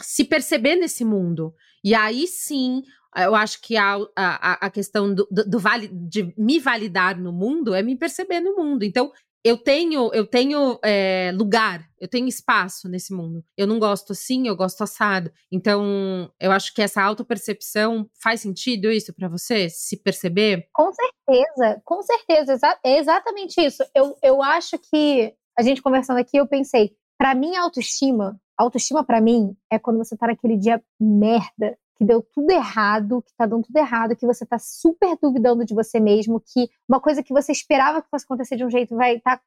se perceber nesse mundo. E aí sim, eu acho que a, a, a questão do, do, do vale, de me validar no mundo é me perceber no mundo. Então, eu tenho, eu tenho é, lugar, eu tenho espaço nesse mundo. Eu não gosto assim, eu gosto assado. Então, eu acho que essa autopercepção faz sentido isso para você? Se perceber? Com certeza, com certeza. Exa é exatamente isso. Eu, eu acho que, a gente conversando aqui, eu pensei, para mim, autoestima, autoestima para mim é quando você tá naquele dia merda que deu tudo errado, que tá dando tudo errado, que você tá super duvidando de você mesmo, que uma coisa que você esperava que fosse acontecer de um jeito vai estar tá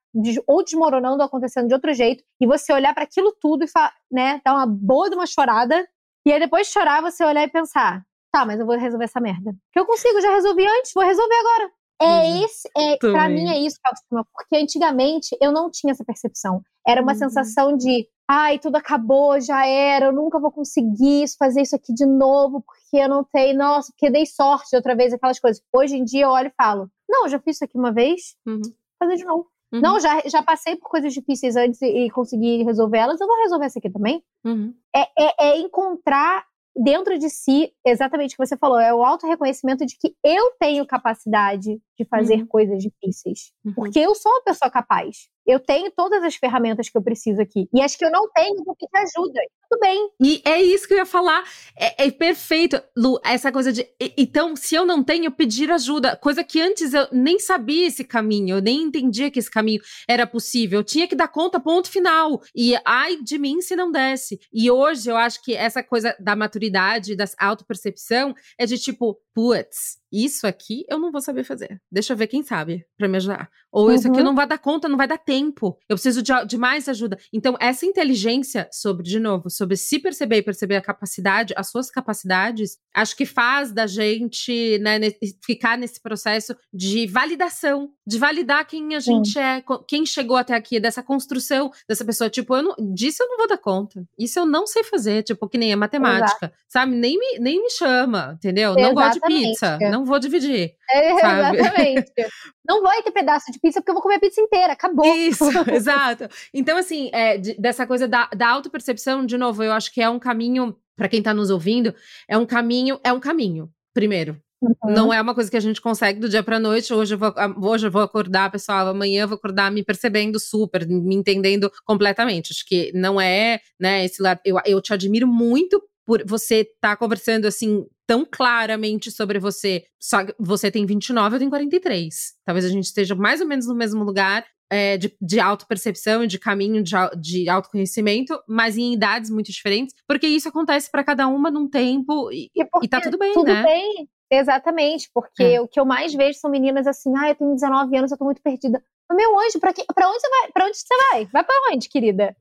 ou desmoronando ou acontecendo de outro jeito, e você olhar para aquilo tudo e né, dar uma boa de uma chorada, e aí depois de chorar você olhar e pensar, tá, mas eu vou resolver essa merda. Que eu consigo, já resolvi antes, vou resolver agora. É uhum. esse, é, para mim é isso autoestima, porque antigamente eu não tinha essa percepção. Era uma uhum. sensação de ai, tudo acabou, já era, eu nunca vou conseguir fazer isso aqui de novo, porque eu não tenho, nossa, porque dei sorte outra vez, aquelas coisas. Hoje em dia eu olho e falo, não, já fiz isso aqui uma vez, uhum. fazer de novo. Uhum. Não, já, já passei por coisas difíceis antes e, e consegui resolver elas, eu vou resolver essa aqui também. Uhum. É, é, é encontrar dentro de si, exatamente o que você falou, é o auto-reconhecimento de que eu tenho capacidade de fazer uhum. coisas difíceis. Uhum. Porque eu sou uma pessoa capaz. Eu tenho todas as ferramentas que eu preciso aqui. E as que eu não tenho, eu vou pedir ajuda. Tudo bem. E é isso que eu ia falar. É, é perfeito, Lu, essa coisa de. Então, se eu não tenho, pedir ajuda. Coisa que antes eu nem sabia esse caminho, eu nem entendia que esse caminho era possível. Eu tinha que dar conta, ponto final. E ai de mim se não desse. E hoje eu acho que essa coisa da maturidade, da autopercepção, é de tipo, putz, isso aqui eu não vou saber fazer. Deixa eu ver quem sabe para me ajudar. Ou uhum. isso aqui eu uhum. não vai dar conta, não vai dar tempo. Eu preciso de, de, mais ajuda. Então, essa inteligência sobre, de novo, sobre se perceber e perceber a capacidade, as suas capacidades, acho que faz da gente né, ficar nesse processo de validação, de validar quem a gente Sim. é, quem chegou até aqui, dessa construção dessa pessoa. Tipo, eu não, disso eu não vou dar conta. Isso eu não sei fazer, tipo, que nem a matemática, Exato. sabe? Nem me, nem me chama, entendeu? Exatamente. Não gosto de pizza, não vou dividir. É, exatamente. não vou ter pedaço de pizza porque eu vou comer a pizza inteira, acabou. Isso, exato. Então, assim, é, de, dessa coisa da, da autopercepção, de novo, eu acho que é um caminho, para quem tá nos ouvindo, é um caminho, é um caminho, primeiro. Uhum. Não é uma coisa que a gente consegue do dia para noite. Hoje eu, vou, hoje eu vou acordar, pessoal. Amanhã eu vou acordar me percebendo super, me entendendo completamente. Acho que não é, né? Esse lado. Eu, eu te admiro muito por você estar tá conversando assim tão claramente sobre você. Só que você tem 29, eu tenho 43. Talvez a gente esteja mais ou menos no mesmo lugar. É, de, de autopercepção e de caminho de, de autoconhecimento, mas em idades muito diferentes, porque isso acontece para cada uma num tempo e, e, e tá tudo bem, tudo né? Tudo bem, exatamente, porque é. o que eu mais vejo são meninas assim, ah, eu tenho 19 anos, eu tô muito perdida. Meu anjo, pra, que, pra onde você vai? Pra onde você vai? Vai pra onde, querida?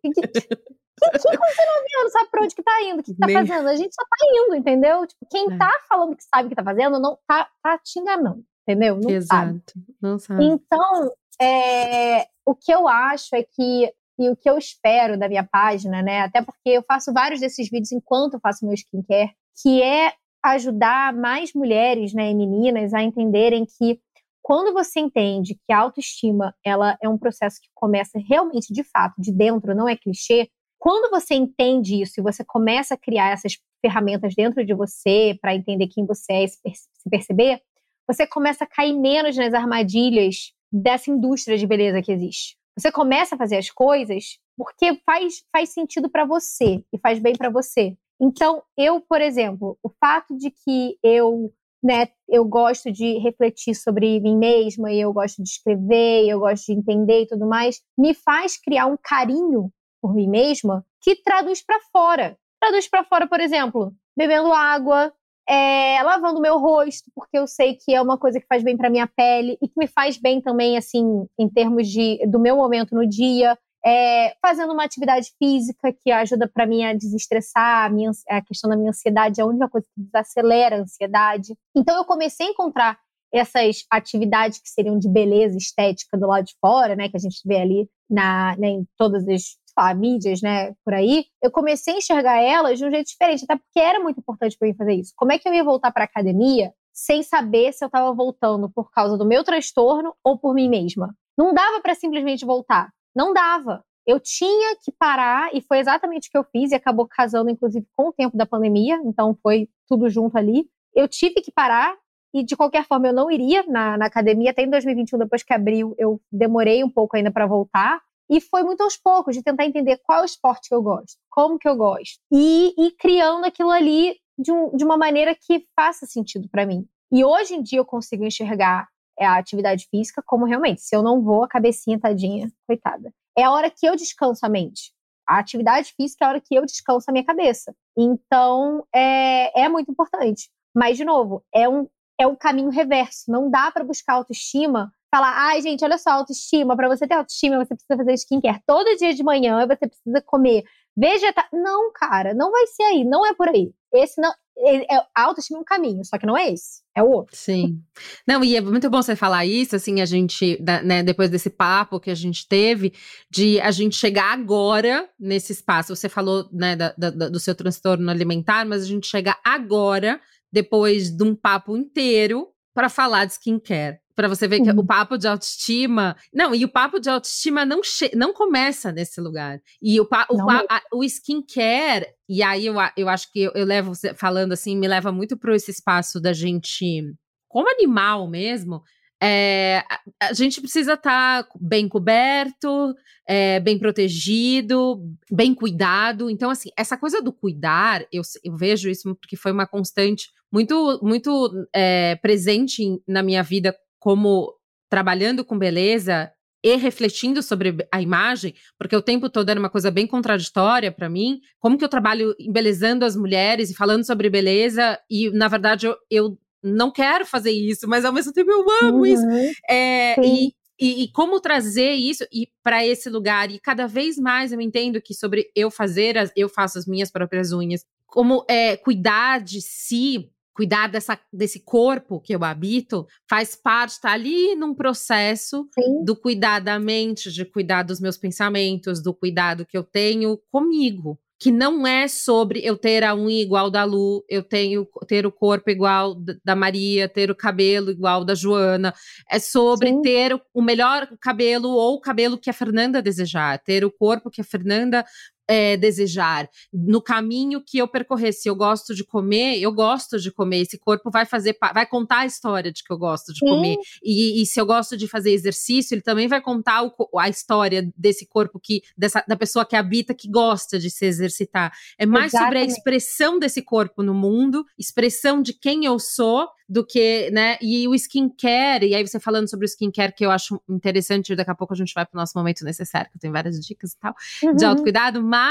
Quem, quem com 19 anos sabe pra onde que tá indo? O que, que tá Nem... fazendo? A gente só tá indo, entendeu? Tipo, quem é. tá falando que sabe o que tá fazendo, não tá, tá te enganando, entendeu? Não Exato. Sabe. Não sabe. Então, é, o que eu acho é que e o que eu espero da minha página, né? Até porque eu faço vários desses vídeos enquanto eu faço meu skincare, que é ajudar mais mulheres, né, e meninas a entenderem que quando você entende que a autoestima ela é um processo que começa realmente de fato de dentro, não é clichê, quando você entende isso e você começa a criar essas ferramentas dentro de você para entender quem você é e se perceber, você começa a cair menos nas armadilhas dessa indústria de beleza que existe. Você começa a fazer as coisas porque faz, faz sentido para você e faz bem para você. Então, eu, por exemplo, o fato de que eu, né, eu gosto de refletir sobre mim mesma e eu gosto de escrever, eu gosto de entender e tudo mais, me faz criar um carinho por mim mesma que traduz para fora. Traduz para fora, por exemplo, bebendo água, é, lavando meu rosto, porque eu sei que é uma coisa que faz bem para minha pele e que me faz bem também, assim, em termos de do meu momento no dia. É, fazendo uma atividade física que ajuda para mim a desestressar a, minha, a questão da minha ansiedade, é a única coisa que desacelera a ansiedade. Então eu comecei a encontrar essas atividades que seriam de beleza estética do lado de fora, né, que a gente vê ali na, né, em todas as lá, mídias, né, por aí, eu comecei a enxergar elas de um jeito diferente, até porque era muito importante para mim fazer isso. Como é que eu ia voltar para academia sem saber se eu estava voltando por causa do meu transtorno ou por mim mesma? Não dava para simplesmente voltar. Não dava. Eu tinha que parar e foi exatamente o que eu fiz e acabou casando inclusive com o tempo da pandemia, então foi tudo junto ali. Eu tive que parar e de qualquer forma eu não iria na, na academia até em 2021 depois que abriu eu demorei um pouco ainda para voltar e foi muito aos poucos, de tentar entender qual esporte que eu gosto, como que eu gosto. E, e criando aquilo ali de, um, de uma maneira que faça sentido para mim. E hoje em dia eu consigo enxergar é, a atividade física como realmente, se eu não vou, a cabecinha tadinha, coitada. É a hora que eu descanso a mente. A atividade física é a hora que eu descanso a minha cabeça. Então, é, é muito importante. Mas, de novo, é um, é um caminho reverso. Não dá para buscar autoestima falar, ai, gente, olha só, autoestima. Para você ter autoestima, você precisa fazer skincare todo dia de manhã, você precisa comer vegetal. Não, cara, não vai ser aí, não é por aí. Esse não. É, é, autoestima é um caminho, só que não é esse, é o outro. Sim. Não, e é muito bom você falar isso, assim, a gente, né, depois desse papo que a gente teve, de a gente chegar agora nesse espaço. Você falou, né, da, da, do seu transtorno alimentar, mas a gente chega agora, depois de um papo inteiro, para falar de skincare. Para você ver que uhum. o papo de autoestima. Não, e o papo de autoestima não, não começa nesse lugar. E o, pa o, pa o skincare, e aí eu, eu acho que eu, eu levo, falando assim, me leva muito para esse espaço da gente, como animal mesmo, é, a, a, gente precisa estar tá bem coberto, é, bem protegido, bem cuidado. Então, assim, essa coisa do cuidar, eu, eu vejo isso porque foi uma constante muito, muito é, presente na minha vida como trabalhando com beleza e refletindo sobre a imagem, porque o tempo todo era uma coisa bem contraditória para mim. Como que eu trabalho embelezando as mulheres e falando sobre beleza e, na verdade, eu, eu não quero fazer isso, mas ao mesmo tempo eu amo uhum. isso. É, e, e, e, como trazer isso e para esse lugar e cada vez mais eu entendo que sobre eu fazer as, eu faço as minhas próprias unhas como é, cuidar de si cuidar dessa, desse corpo que eu habito faz parte, tá ali num processo Sim. do cuidar da mente, de cuidar dos meus pensamentos, do cuidado que eu tenho comigo. Que não é sobre eu ter a unha igual da Lu, eu tenho ter o corpo igual da Maria, ter o cabelo igual da Joana. É sobre Sim. ter o melhor cabelo ou o cabelo que a Fernanda desejar, ter o corpo que a Fernanda é, desejar, no caminho que eu percorrer. Se eu gosto de comer, eu gosto de comer. Esse corpo vai fazer, vai contar a história de que eu gosto de Sim. comer. E, e, se eu gosto de fazer exercício, ele também vai contar o, a história desse corpo que, dessa, da pessoa que habita, que gosta de se exercitar. É mais Exatamente. sobre a expressão desse corpo no mundo, expressão de quem eu sou, do que, né? E o skincare, e aí você falando sobre o skincare, que eu acho interessante, daqui a pouco a gente vai para o nosso momento necessário, que eu tenho várias dicas e tal, uhum. de autocuidado, mas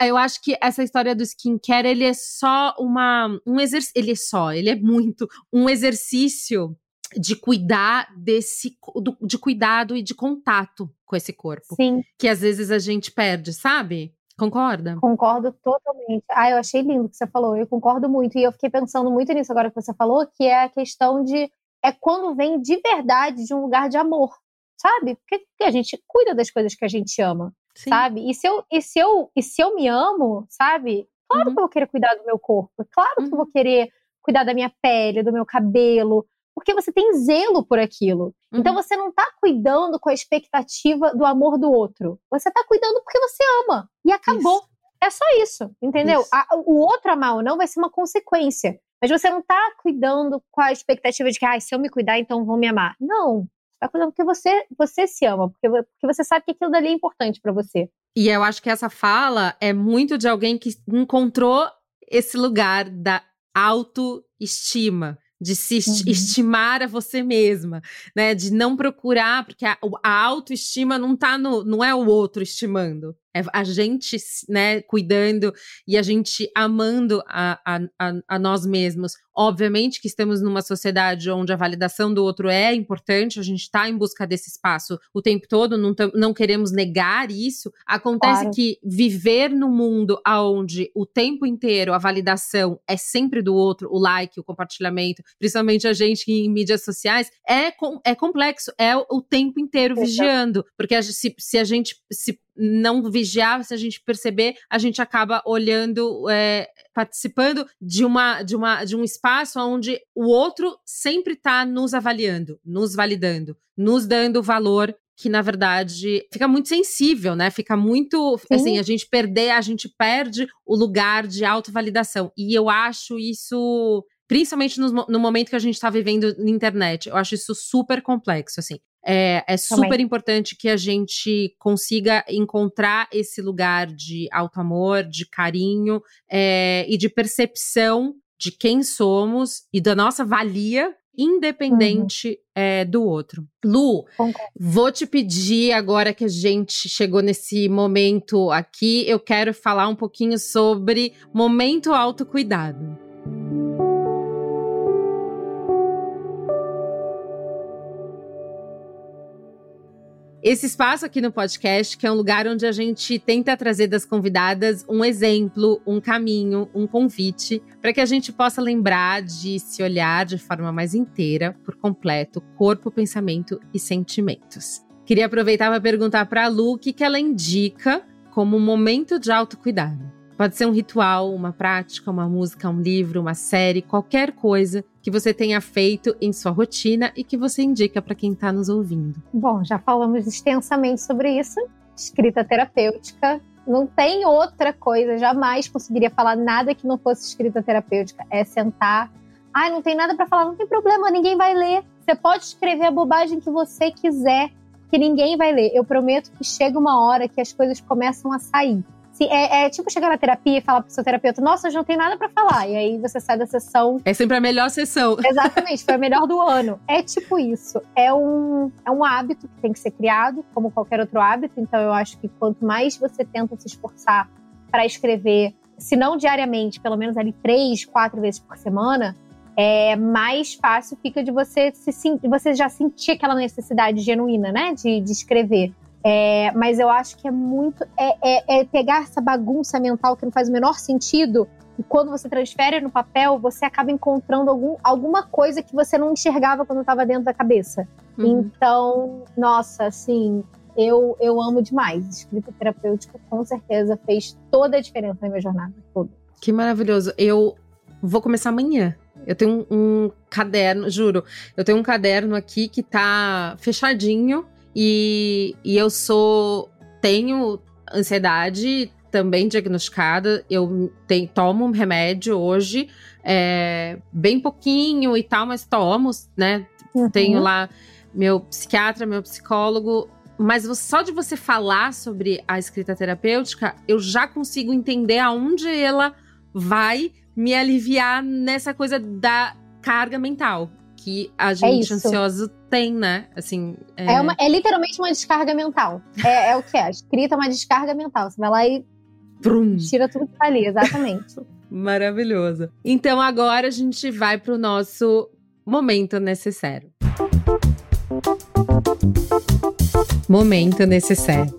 eu acho que essa história do skincare, ele é só uma, um exercício, ele é só, ele é muito um exercício de cuidar desse, do, de cuidado e de contato com esse corpo. Sim. Que às vezes a gente perde, sabe? Concorda? Concordo totalmente. Ah, eu achei lindo o que você falou, eu concordo muito. E eu fiquei pensando muito nisso agora que você falou, que é a questão de. É quando vem de verdade de um lugar de amor, sabe? Porque a gente cuida das coisas que a gente ama, Sim. sabe? E se, eu, e, se eu, e se eu me amo, sabe? Claro uhum. que eu vou querer cuidar do meu corpo, claro uhum. que eu vou uhum. querer cuidar da minha pele, do meu cabelo, porque você tem zelo por aquilo. Então, uhum. Então você não está cuidando com a expectativa do amor do outro. Você está cuidando porque você ama. E acabou. Isso. É só isso, entendeu? Isso. A, o outro amar ou não vai ser uma consequência. Mas você não está cuidando com a expectativa de que, ah, se eu me cuidar, então vão me amar. Não. Você está cuidando porque você, você se ama, porque, porque você sabe que aquilo dali é importante para você. E eu acho que essa fala é muito de alguém que encontrou esse lugar da autoestima de se uhum. estimar a você mesma, né? De não procurar, porque a, a autoestima não tá no, não é o outro estimando, é a gente, né, cuidando e a gente amando a, a, a, nós mesmos. Obviamente que estamos numa sociedade onde a validação do outro é importante, a gente está em busca desse espaço o tempo todo, não, não queremos negar isso. Acontece claro. que viver no mundo onde o tempo inteiro a validação é sempre do outro, o like, o compartilhamento, principalmente a gente em mídias sociais, é, é complexo, é o, o tempo inteiro Exato. vigiando, porque a, se, se a gente se não vigiar, se a gente perceber, a gente acaba olhando, é, participando de uma, de uma de um espaço onde o outro sempre está nos avaliando, nos validando, nos dando valor que na verdade fica muito sensível, né? Fica muito Sim. assim, a gente perder, a gente perde o lugar de autovalidação. E eu acho isso principalmente no, no momento que a gente está vivendo na internet. Eu acho isso super complexo, assim. É, é super Também. importante que a gente consiga encontrar esse lugar de alto amor, de carinho é, e de percepção de quem somos e da nossa valia independente uhum. é, do outro. Lu, vou te pedir agora que a gente chegou nesse momento aqui, eu quero falar um pouquinho sobre momento autocuidado. Esse espaço aqui no podcast, que é um lugar onde a gente tenta trazer das convidadas um exemplo, um caminho, um convite, para que a gente possa lembrar de se olhar de forma mais inteira, por completo, corpo, pensamento e sentimentos. Queria aproveitar para perguntar para a Lu o que, que ela indica como um momento de autocuidado. Pode ser um ritual, uma prática, uma música, um livro, uma série, qualquer coisa que você tenha feito em sua rotina e que você indica para quem está nos ouvindo. Bom, já falamos extensamente sobre isso. Escrita terapêutica. Não tem outra coisa, jamais conseguiria falar nada que não fosse escrita terapêutica. É sentar. Ah, não tem nada para falar, não tem problema, ninguém vai ler. Você pode escrever a bobagem que você quiser, que ninguém vai ler. Eu prometo que chega uma hora que as coisas começam a sair. Se, é, é, tipo chegar na terapia e falar pro seu terapeuta, nossa, eu não tenho nada para falar. E aí você sai da sessão. É sempre a melhor sessão. Exatamente, foi a melhor do ano. É tipo isso. É um, é um hábito que tem que ser criado, como qualquer outro hábito. Então eu acho que quanto mais você tenta se esforçar para escrever, se não diariamente, pelo menos ali três, quatro vezes por semana, é mais fácil fica de você se de você já sentir aquela necessidade genuína, né, de, de escrever. É, mas eu acho que é muito. É, é, é, pegar essa bagunça mental que não faz o menor sentido. E quando você transfere no papel, você acaba encontrando algum, alguma coisa que você não enxergava quando estava dentro da cabeça. Uhum. Então, nossa, assim, eu, eu amo demais. Escrita terapêutica, com certeza, fez toda a diferença na minha jornada. Toda. Que maravilhoso. Eu vou começar amanhã. Eu tenho um, um caderno, juro. Eu tenho um caderno aqui que tá fechadinho e, e eu sou. Tenho ansiedade também diagnosticada. Eu tenho, tomo um remédio hoje, é, bem pouquinho e tal, mas tomo, né? Uhum. Tenho lá meu psiquiatra, meu psicólogo. Mas só de você falar sobre a escrita terapêutica, eu já consigo entender aonde ela vai me aliviar nessa coisa da carga mental que a é gente é ansioso tem, né? Assim, é... É, uma, é literalmente uma descarga mental. É, é o que é. A escrita é uma descarga mental. Você vai lá e Brum. tira tudo que tá ali, exatamente. Maravilhoso. Então agora a gente vai pro nosso momento necessário. Momento necessário.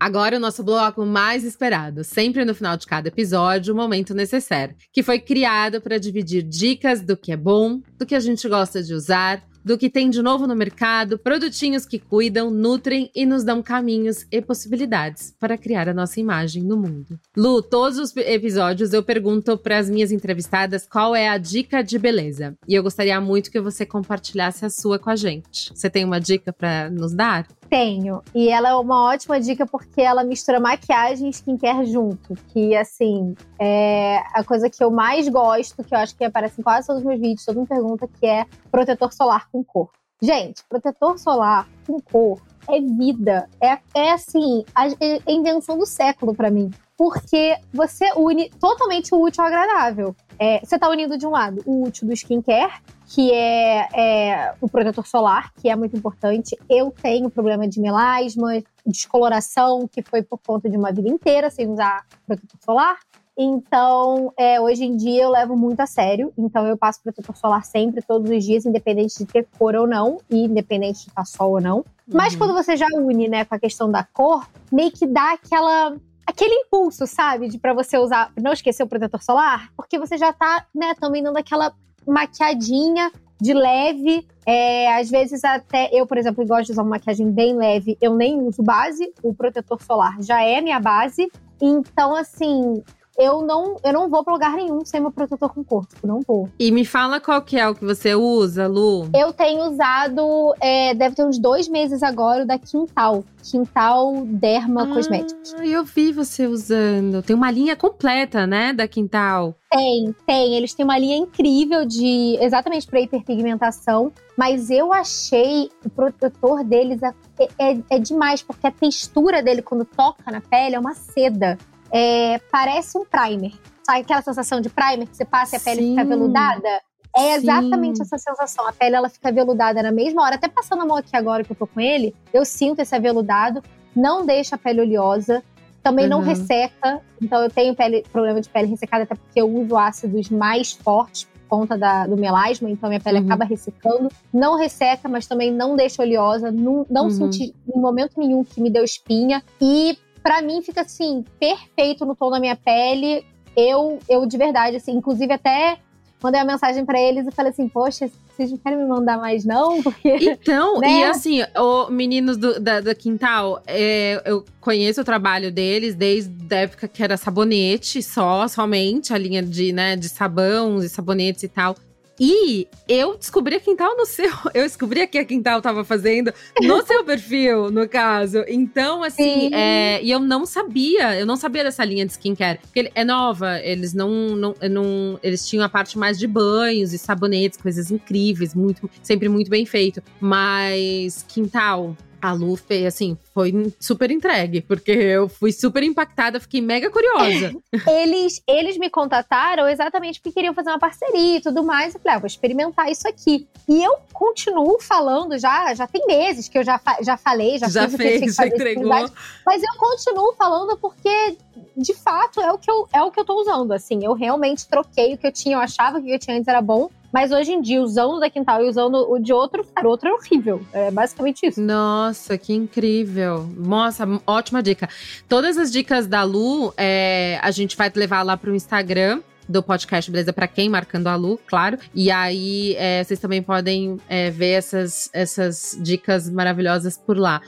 Agora o nosso bloco mais esperado, sempre no final de cada episódio, o momento necessário, que foi criado para dividir dicas do que é bom, do que a gente gosta de usar, do que tem de novo no mercado, produtinhos que cuidam, nutrem e nos dão caminhos e possibilidades para criar a nossa imagem no mundo. Lu, todos os episódios eu pergunto para as minhas entrevistadas qual é a dica de beleza. E eu gostaria muito que você compartilhasse a sua com a gente. Você tem uma dica para nos dar? Tenho. E ela é uma ótima dica porque ela mistura maquiagem e skincare junto. Que, assim, é a coisa que eu mais gosto, que eu acho que aparece em quase todos os meus vídeos, todo mundo pergunta, que é protetor solar com cor. Gente, protetor solar com cor é vida. É, é assim, a, é a invenção do século para mim. Porque você une totalmente o útil ao agradável. É, você tá unindo de um lado o útil do skincare que é, é, o protetor solar, que é muito importante. Eu tenho problema de melasma, descoloração, que foi por conta de uma vida inteira sem usar protetor solar. Então, é, hoje em dia eu levo muito a sério. Então, eu passo protetor solar sempre, todos os dias, independente de ter cor ou não, e independente de estar sol ou não. Uhum. Mas quando você já une, né, com a questão da cor, meio que dá aquela aquele impulso, sabe, de para você usar, não esquecer o protetor solar, porque você já tá, né, também dando aquela maquiadinha de leve. É, às vezes até eu, por exemplo, gosto de usar uma maquiagem bem leve, eu nem uso base, o protetor solar já é minha base. Então, assim, eu não, eu não vou pra lugar nenhum sem meu protetor com corpo. Não vou. E me fala qual que é o que você usa, Lu. Eu tenho usado, é, deve ter uns dois meses agora, o da Quintal. Quintal Derma ah, Cosmetics. Eu vi você usando. Tem uma linha completa, né, da Quintal. Tem, tem. Eles têm uma linha incrível de exatamente para hiperpigmentação, mas eu achei o protetor deles é, é, é, demais, porque a textura dele quando toca na pele é uma seda é, parece um primer. Sabe aquela sensação de primer que você passa e a pele Sim. fica veludada? É exatamente Sim. essa sensação. A pele ela fica veludada na mesma hora. Até passando a mão aqui agora que eu tô com ele, eu sinto esse aveludado. Não deixa a pele oleosa. Também uhum. não resseca. Então eu tenho pele, problema de pele ressecada, até porque eu uso ácidos mais fortes por conta da, do melasma, então minha pele uhum. acaba ressecando. Não resseca, mas também não deixa oleosa. Não, não uhum. senti em momento nenhum que me deu espinha. E para mim fica assim, perfeito no tom da minha pele. Eu, eu de verdade, assim, inclusive até mandei uma mensagem para eles e falei assim, poxa, vocês não querem me mandar mais não? Porque, então, né? e assim, o meninos do, da, Quintal, é, eu conheço o trabalho deles desde a época que era sabonete só, somente, a linha de, né, de sabão, e sabonetes e tal. E eu descobri a Quintal no seu. Eu descobri que a Quintal tava fazendo no seu perfil, no caso. Então, assim, é, e eu não sabia, eu não sabia dessa linha de skincare. Porque é nova, eles não, não, não. Eles tinham a parte mais de banhos e sabonetes, coisas incríveis, muito, sempre muito bem feito. Mas Quintal, a Lu fez, assim, foi super entregue, porque eu fui super impactada, fiquei mega curiosa. eles, eles me contataram exatamente porque queriam fazer uma parceria e tudo mais. Eu falei, ah, vou experimentar isso aqui. E eu continuo falando, já, já tem meses que eu já, já falei, já, já fiz fez, o que já entregou. Mas eu continuo falando porque, de fato, é o que eu, é o que eu tô usando, assim. Eu realmente troquei o que eu tinha, eu achava que o que eu tinha antes era bom mas hoje em dia, usando o da Quintal e usando o de outro, cara, o outro é horrível. É basicamente isso. Nossa, que incrível. Nossa, ótima dica. Todas as dicas da Lu, é, a gente vai levar lá pro Instagram do podcast Beleza para quem, marcando a Lu, claro. E aí é, vocês também podem é, ver essas, essas dicas maravilhosas por lá.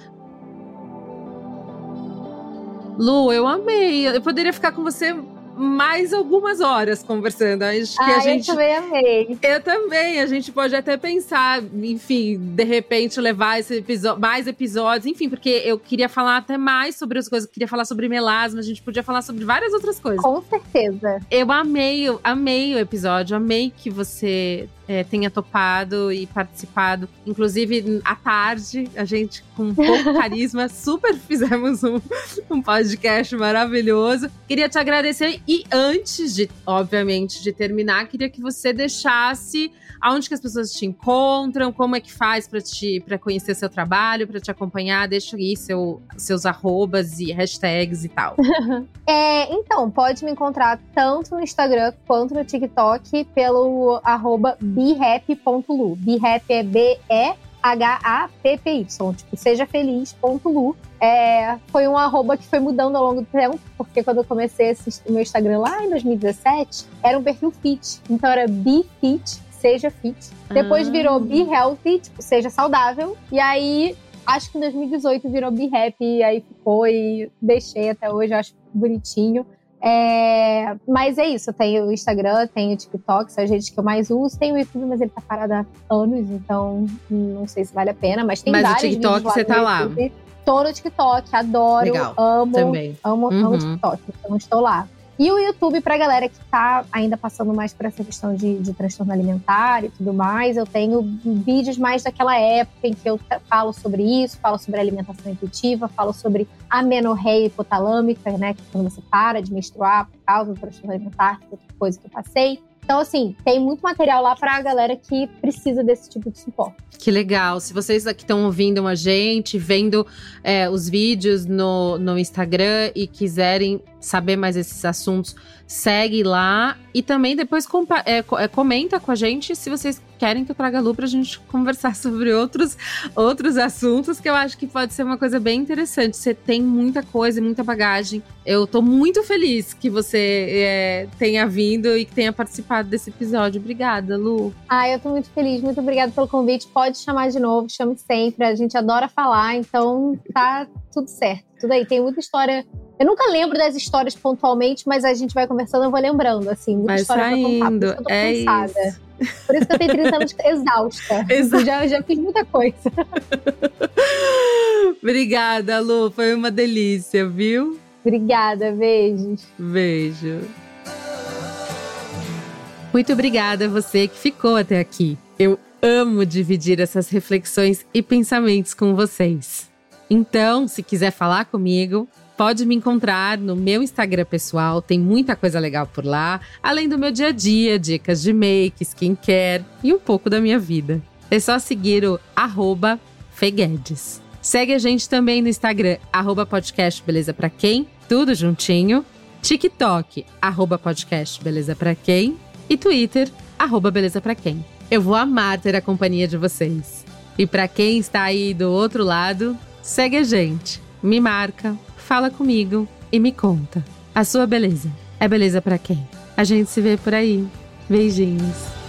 Lu, eu amei. Eu poderia ficar com você mais algumas horas conversando. Acho que ah, a gente. Eu também amei. Eu também. A gente pode até pensar, enfim, de repente levar esse episódio, mais episódios, enfim, porque eu queria falar até mais sobre as coisas. Eu queria falar sobre melasma, a gente podia falar sobre várias outras coisas. Com certeza. Eu amei, eu amei o episódio, amei que você é, tenha topado e participado. Inclusive, à tarde, a gente, com pouco carisma, super fizemos um, um podcast maravilhoso. Queria te agradecer e antes de, obviamente, de terminar, queria que você deixasse aonde que as pessoas te encontram, como é que faz para te para conhecer seu trabalho, para te acompanhar, deixa aí seu, seus arrobas e hashtags e tal. é, então, pode me encontrar tanto no Instagram quanto no TikTok pelo arroba birap.lu. Birap é B-E H-A-P-P-Y, tipo, seja feliz.lu. É, foi um arroba que foi mudando ao longo do tempo, porque quando eu comecei o meu Instagram lá em 2017, era um perfil fit. Então era BeFit, seja fit. Depois ah. virou Be Healthy, tipo, seja saudável. E aí, acho que em 2018 virou Be Happy, e aí ficou e deixei até hoje, acho bonitinho. É, mas é isso, eu tenho o Instagram, tenho o TikTok, são as redes que eu mais uso. Tenho o YouTube, mas ele tá parado há anos, então não sei se vale a pena. Mas tem mas vários o TikTok você tá lá. Tô no TikTok, adoro, Legal. amo, Também. amo, uhum. amo TikTok, então estou lá. E o YouTube, pra galera que tá ainda passando mais por essa questão de, de transtorno alimentar e tudo mais, eu tenho vídeos mais daquela época em que eu falo sobre isso, falo sobre alimentação intuitiva, falo sobre amenorreia hipotalâmica, né? Que quando você para de menstruar por causa do transtorno alimentar, que outra coisa que eu passei. Então, assim, tem muito material lá para a galera que precisa desse tipo de suporte. Que legal. Se vocês aqui estão ouvindo a gente, vendo é, os vídeos no, no Instagram e quiserem saber mais esses assuntos, segue lá e também depois é, é, comenta com a gente se vocês querem que eu traga a Lu pra gente conversar sobre outros, outros assuntos, que eu acho que pode ser uma coisa bem interessante. Você tem muita coisa, muita bagagem. Eu tô muito feliz que você é, tenha vindo e que tenha participado desse episódio. Obrigada, Lu. Ah, eu tô muito feliz. Muito obrigada pelo convite. Pode chamar de novo, chame sempre. A gente adora falar, então tá tudo certo. Tudo aí. Tem muita história eu nunca lembro das histórias pontualmente, mas a gente vai conversando, eu vou lembrando, assim. Muita vai história saindo. pra contar, por é cansada. Isso. Por isso que eu tenho 30 anos exausta. Exato. Já, já fiz muita coisa. Obrigada, Lu. Foi uma delícia, viu? Obrigada, beijos. Beijo. Muito obrigada a você que ficou até aqui. Eu amo dividir essas reflexões e pensamentos com vocês. Então, se quiser falar comigo, pode me encontrar no meu Instagram pessoal, tem muita coisa legal por lá, além do meu dia a dia, dicas de make, skincare e um pouco da minha vida. É só seguir o arroba Feguedes. Segue a gente também no Instagram, arroba podcast Beleza Pra Quem, tudo juntinho. TikTok, arroba podcast Beleza Pra Quem. E Twitter, arroba Beleza Pra Quem. Eu vou amar ter a companhia de vocês. E para quem está aí do outro lado, segue a gente, me marca, fala comigo e me conta. A sua beleza é beleza para quem? A gente se vê por aí. Beijinhos.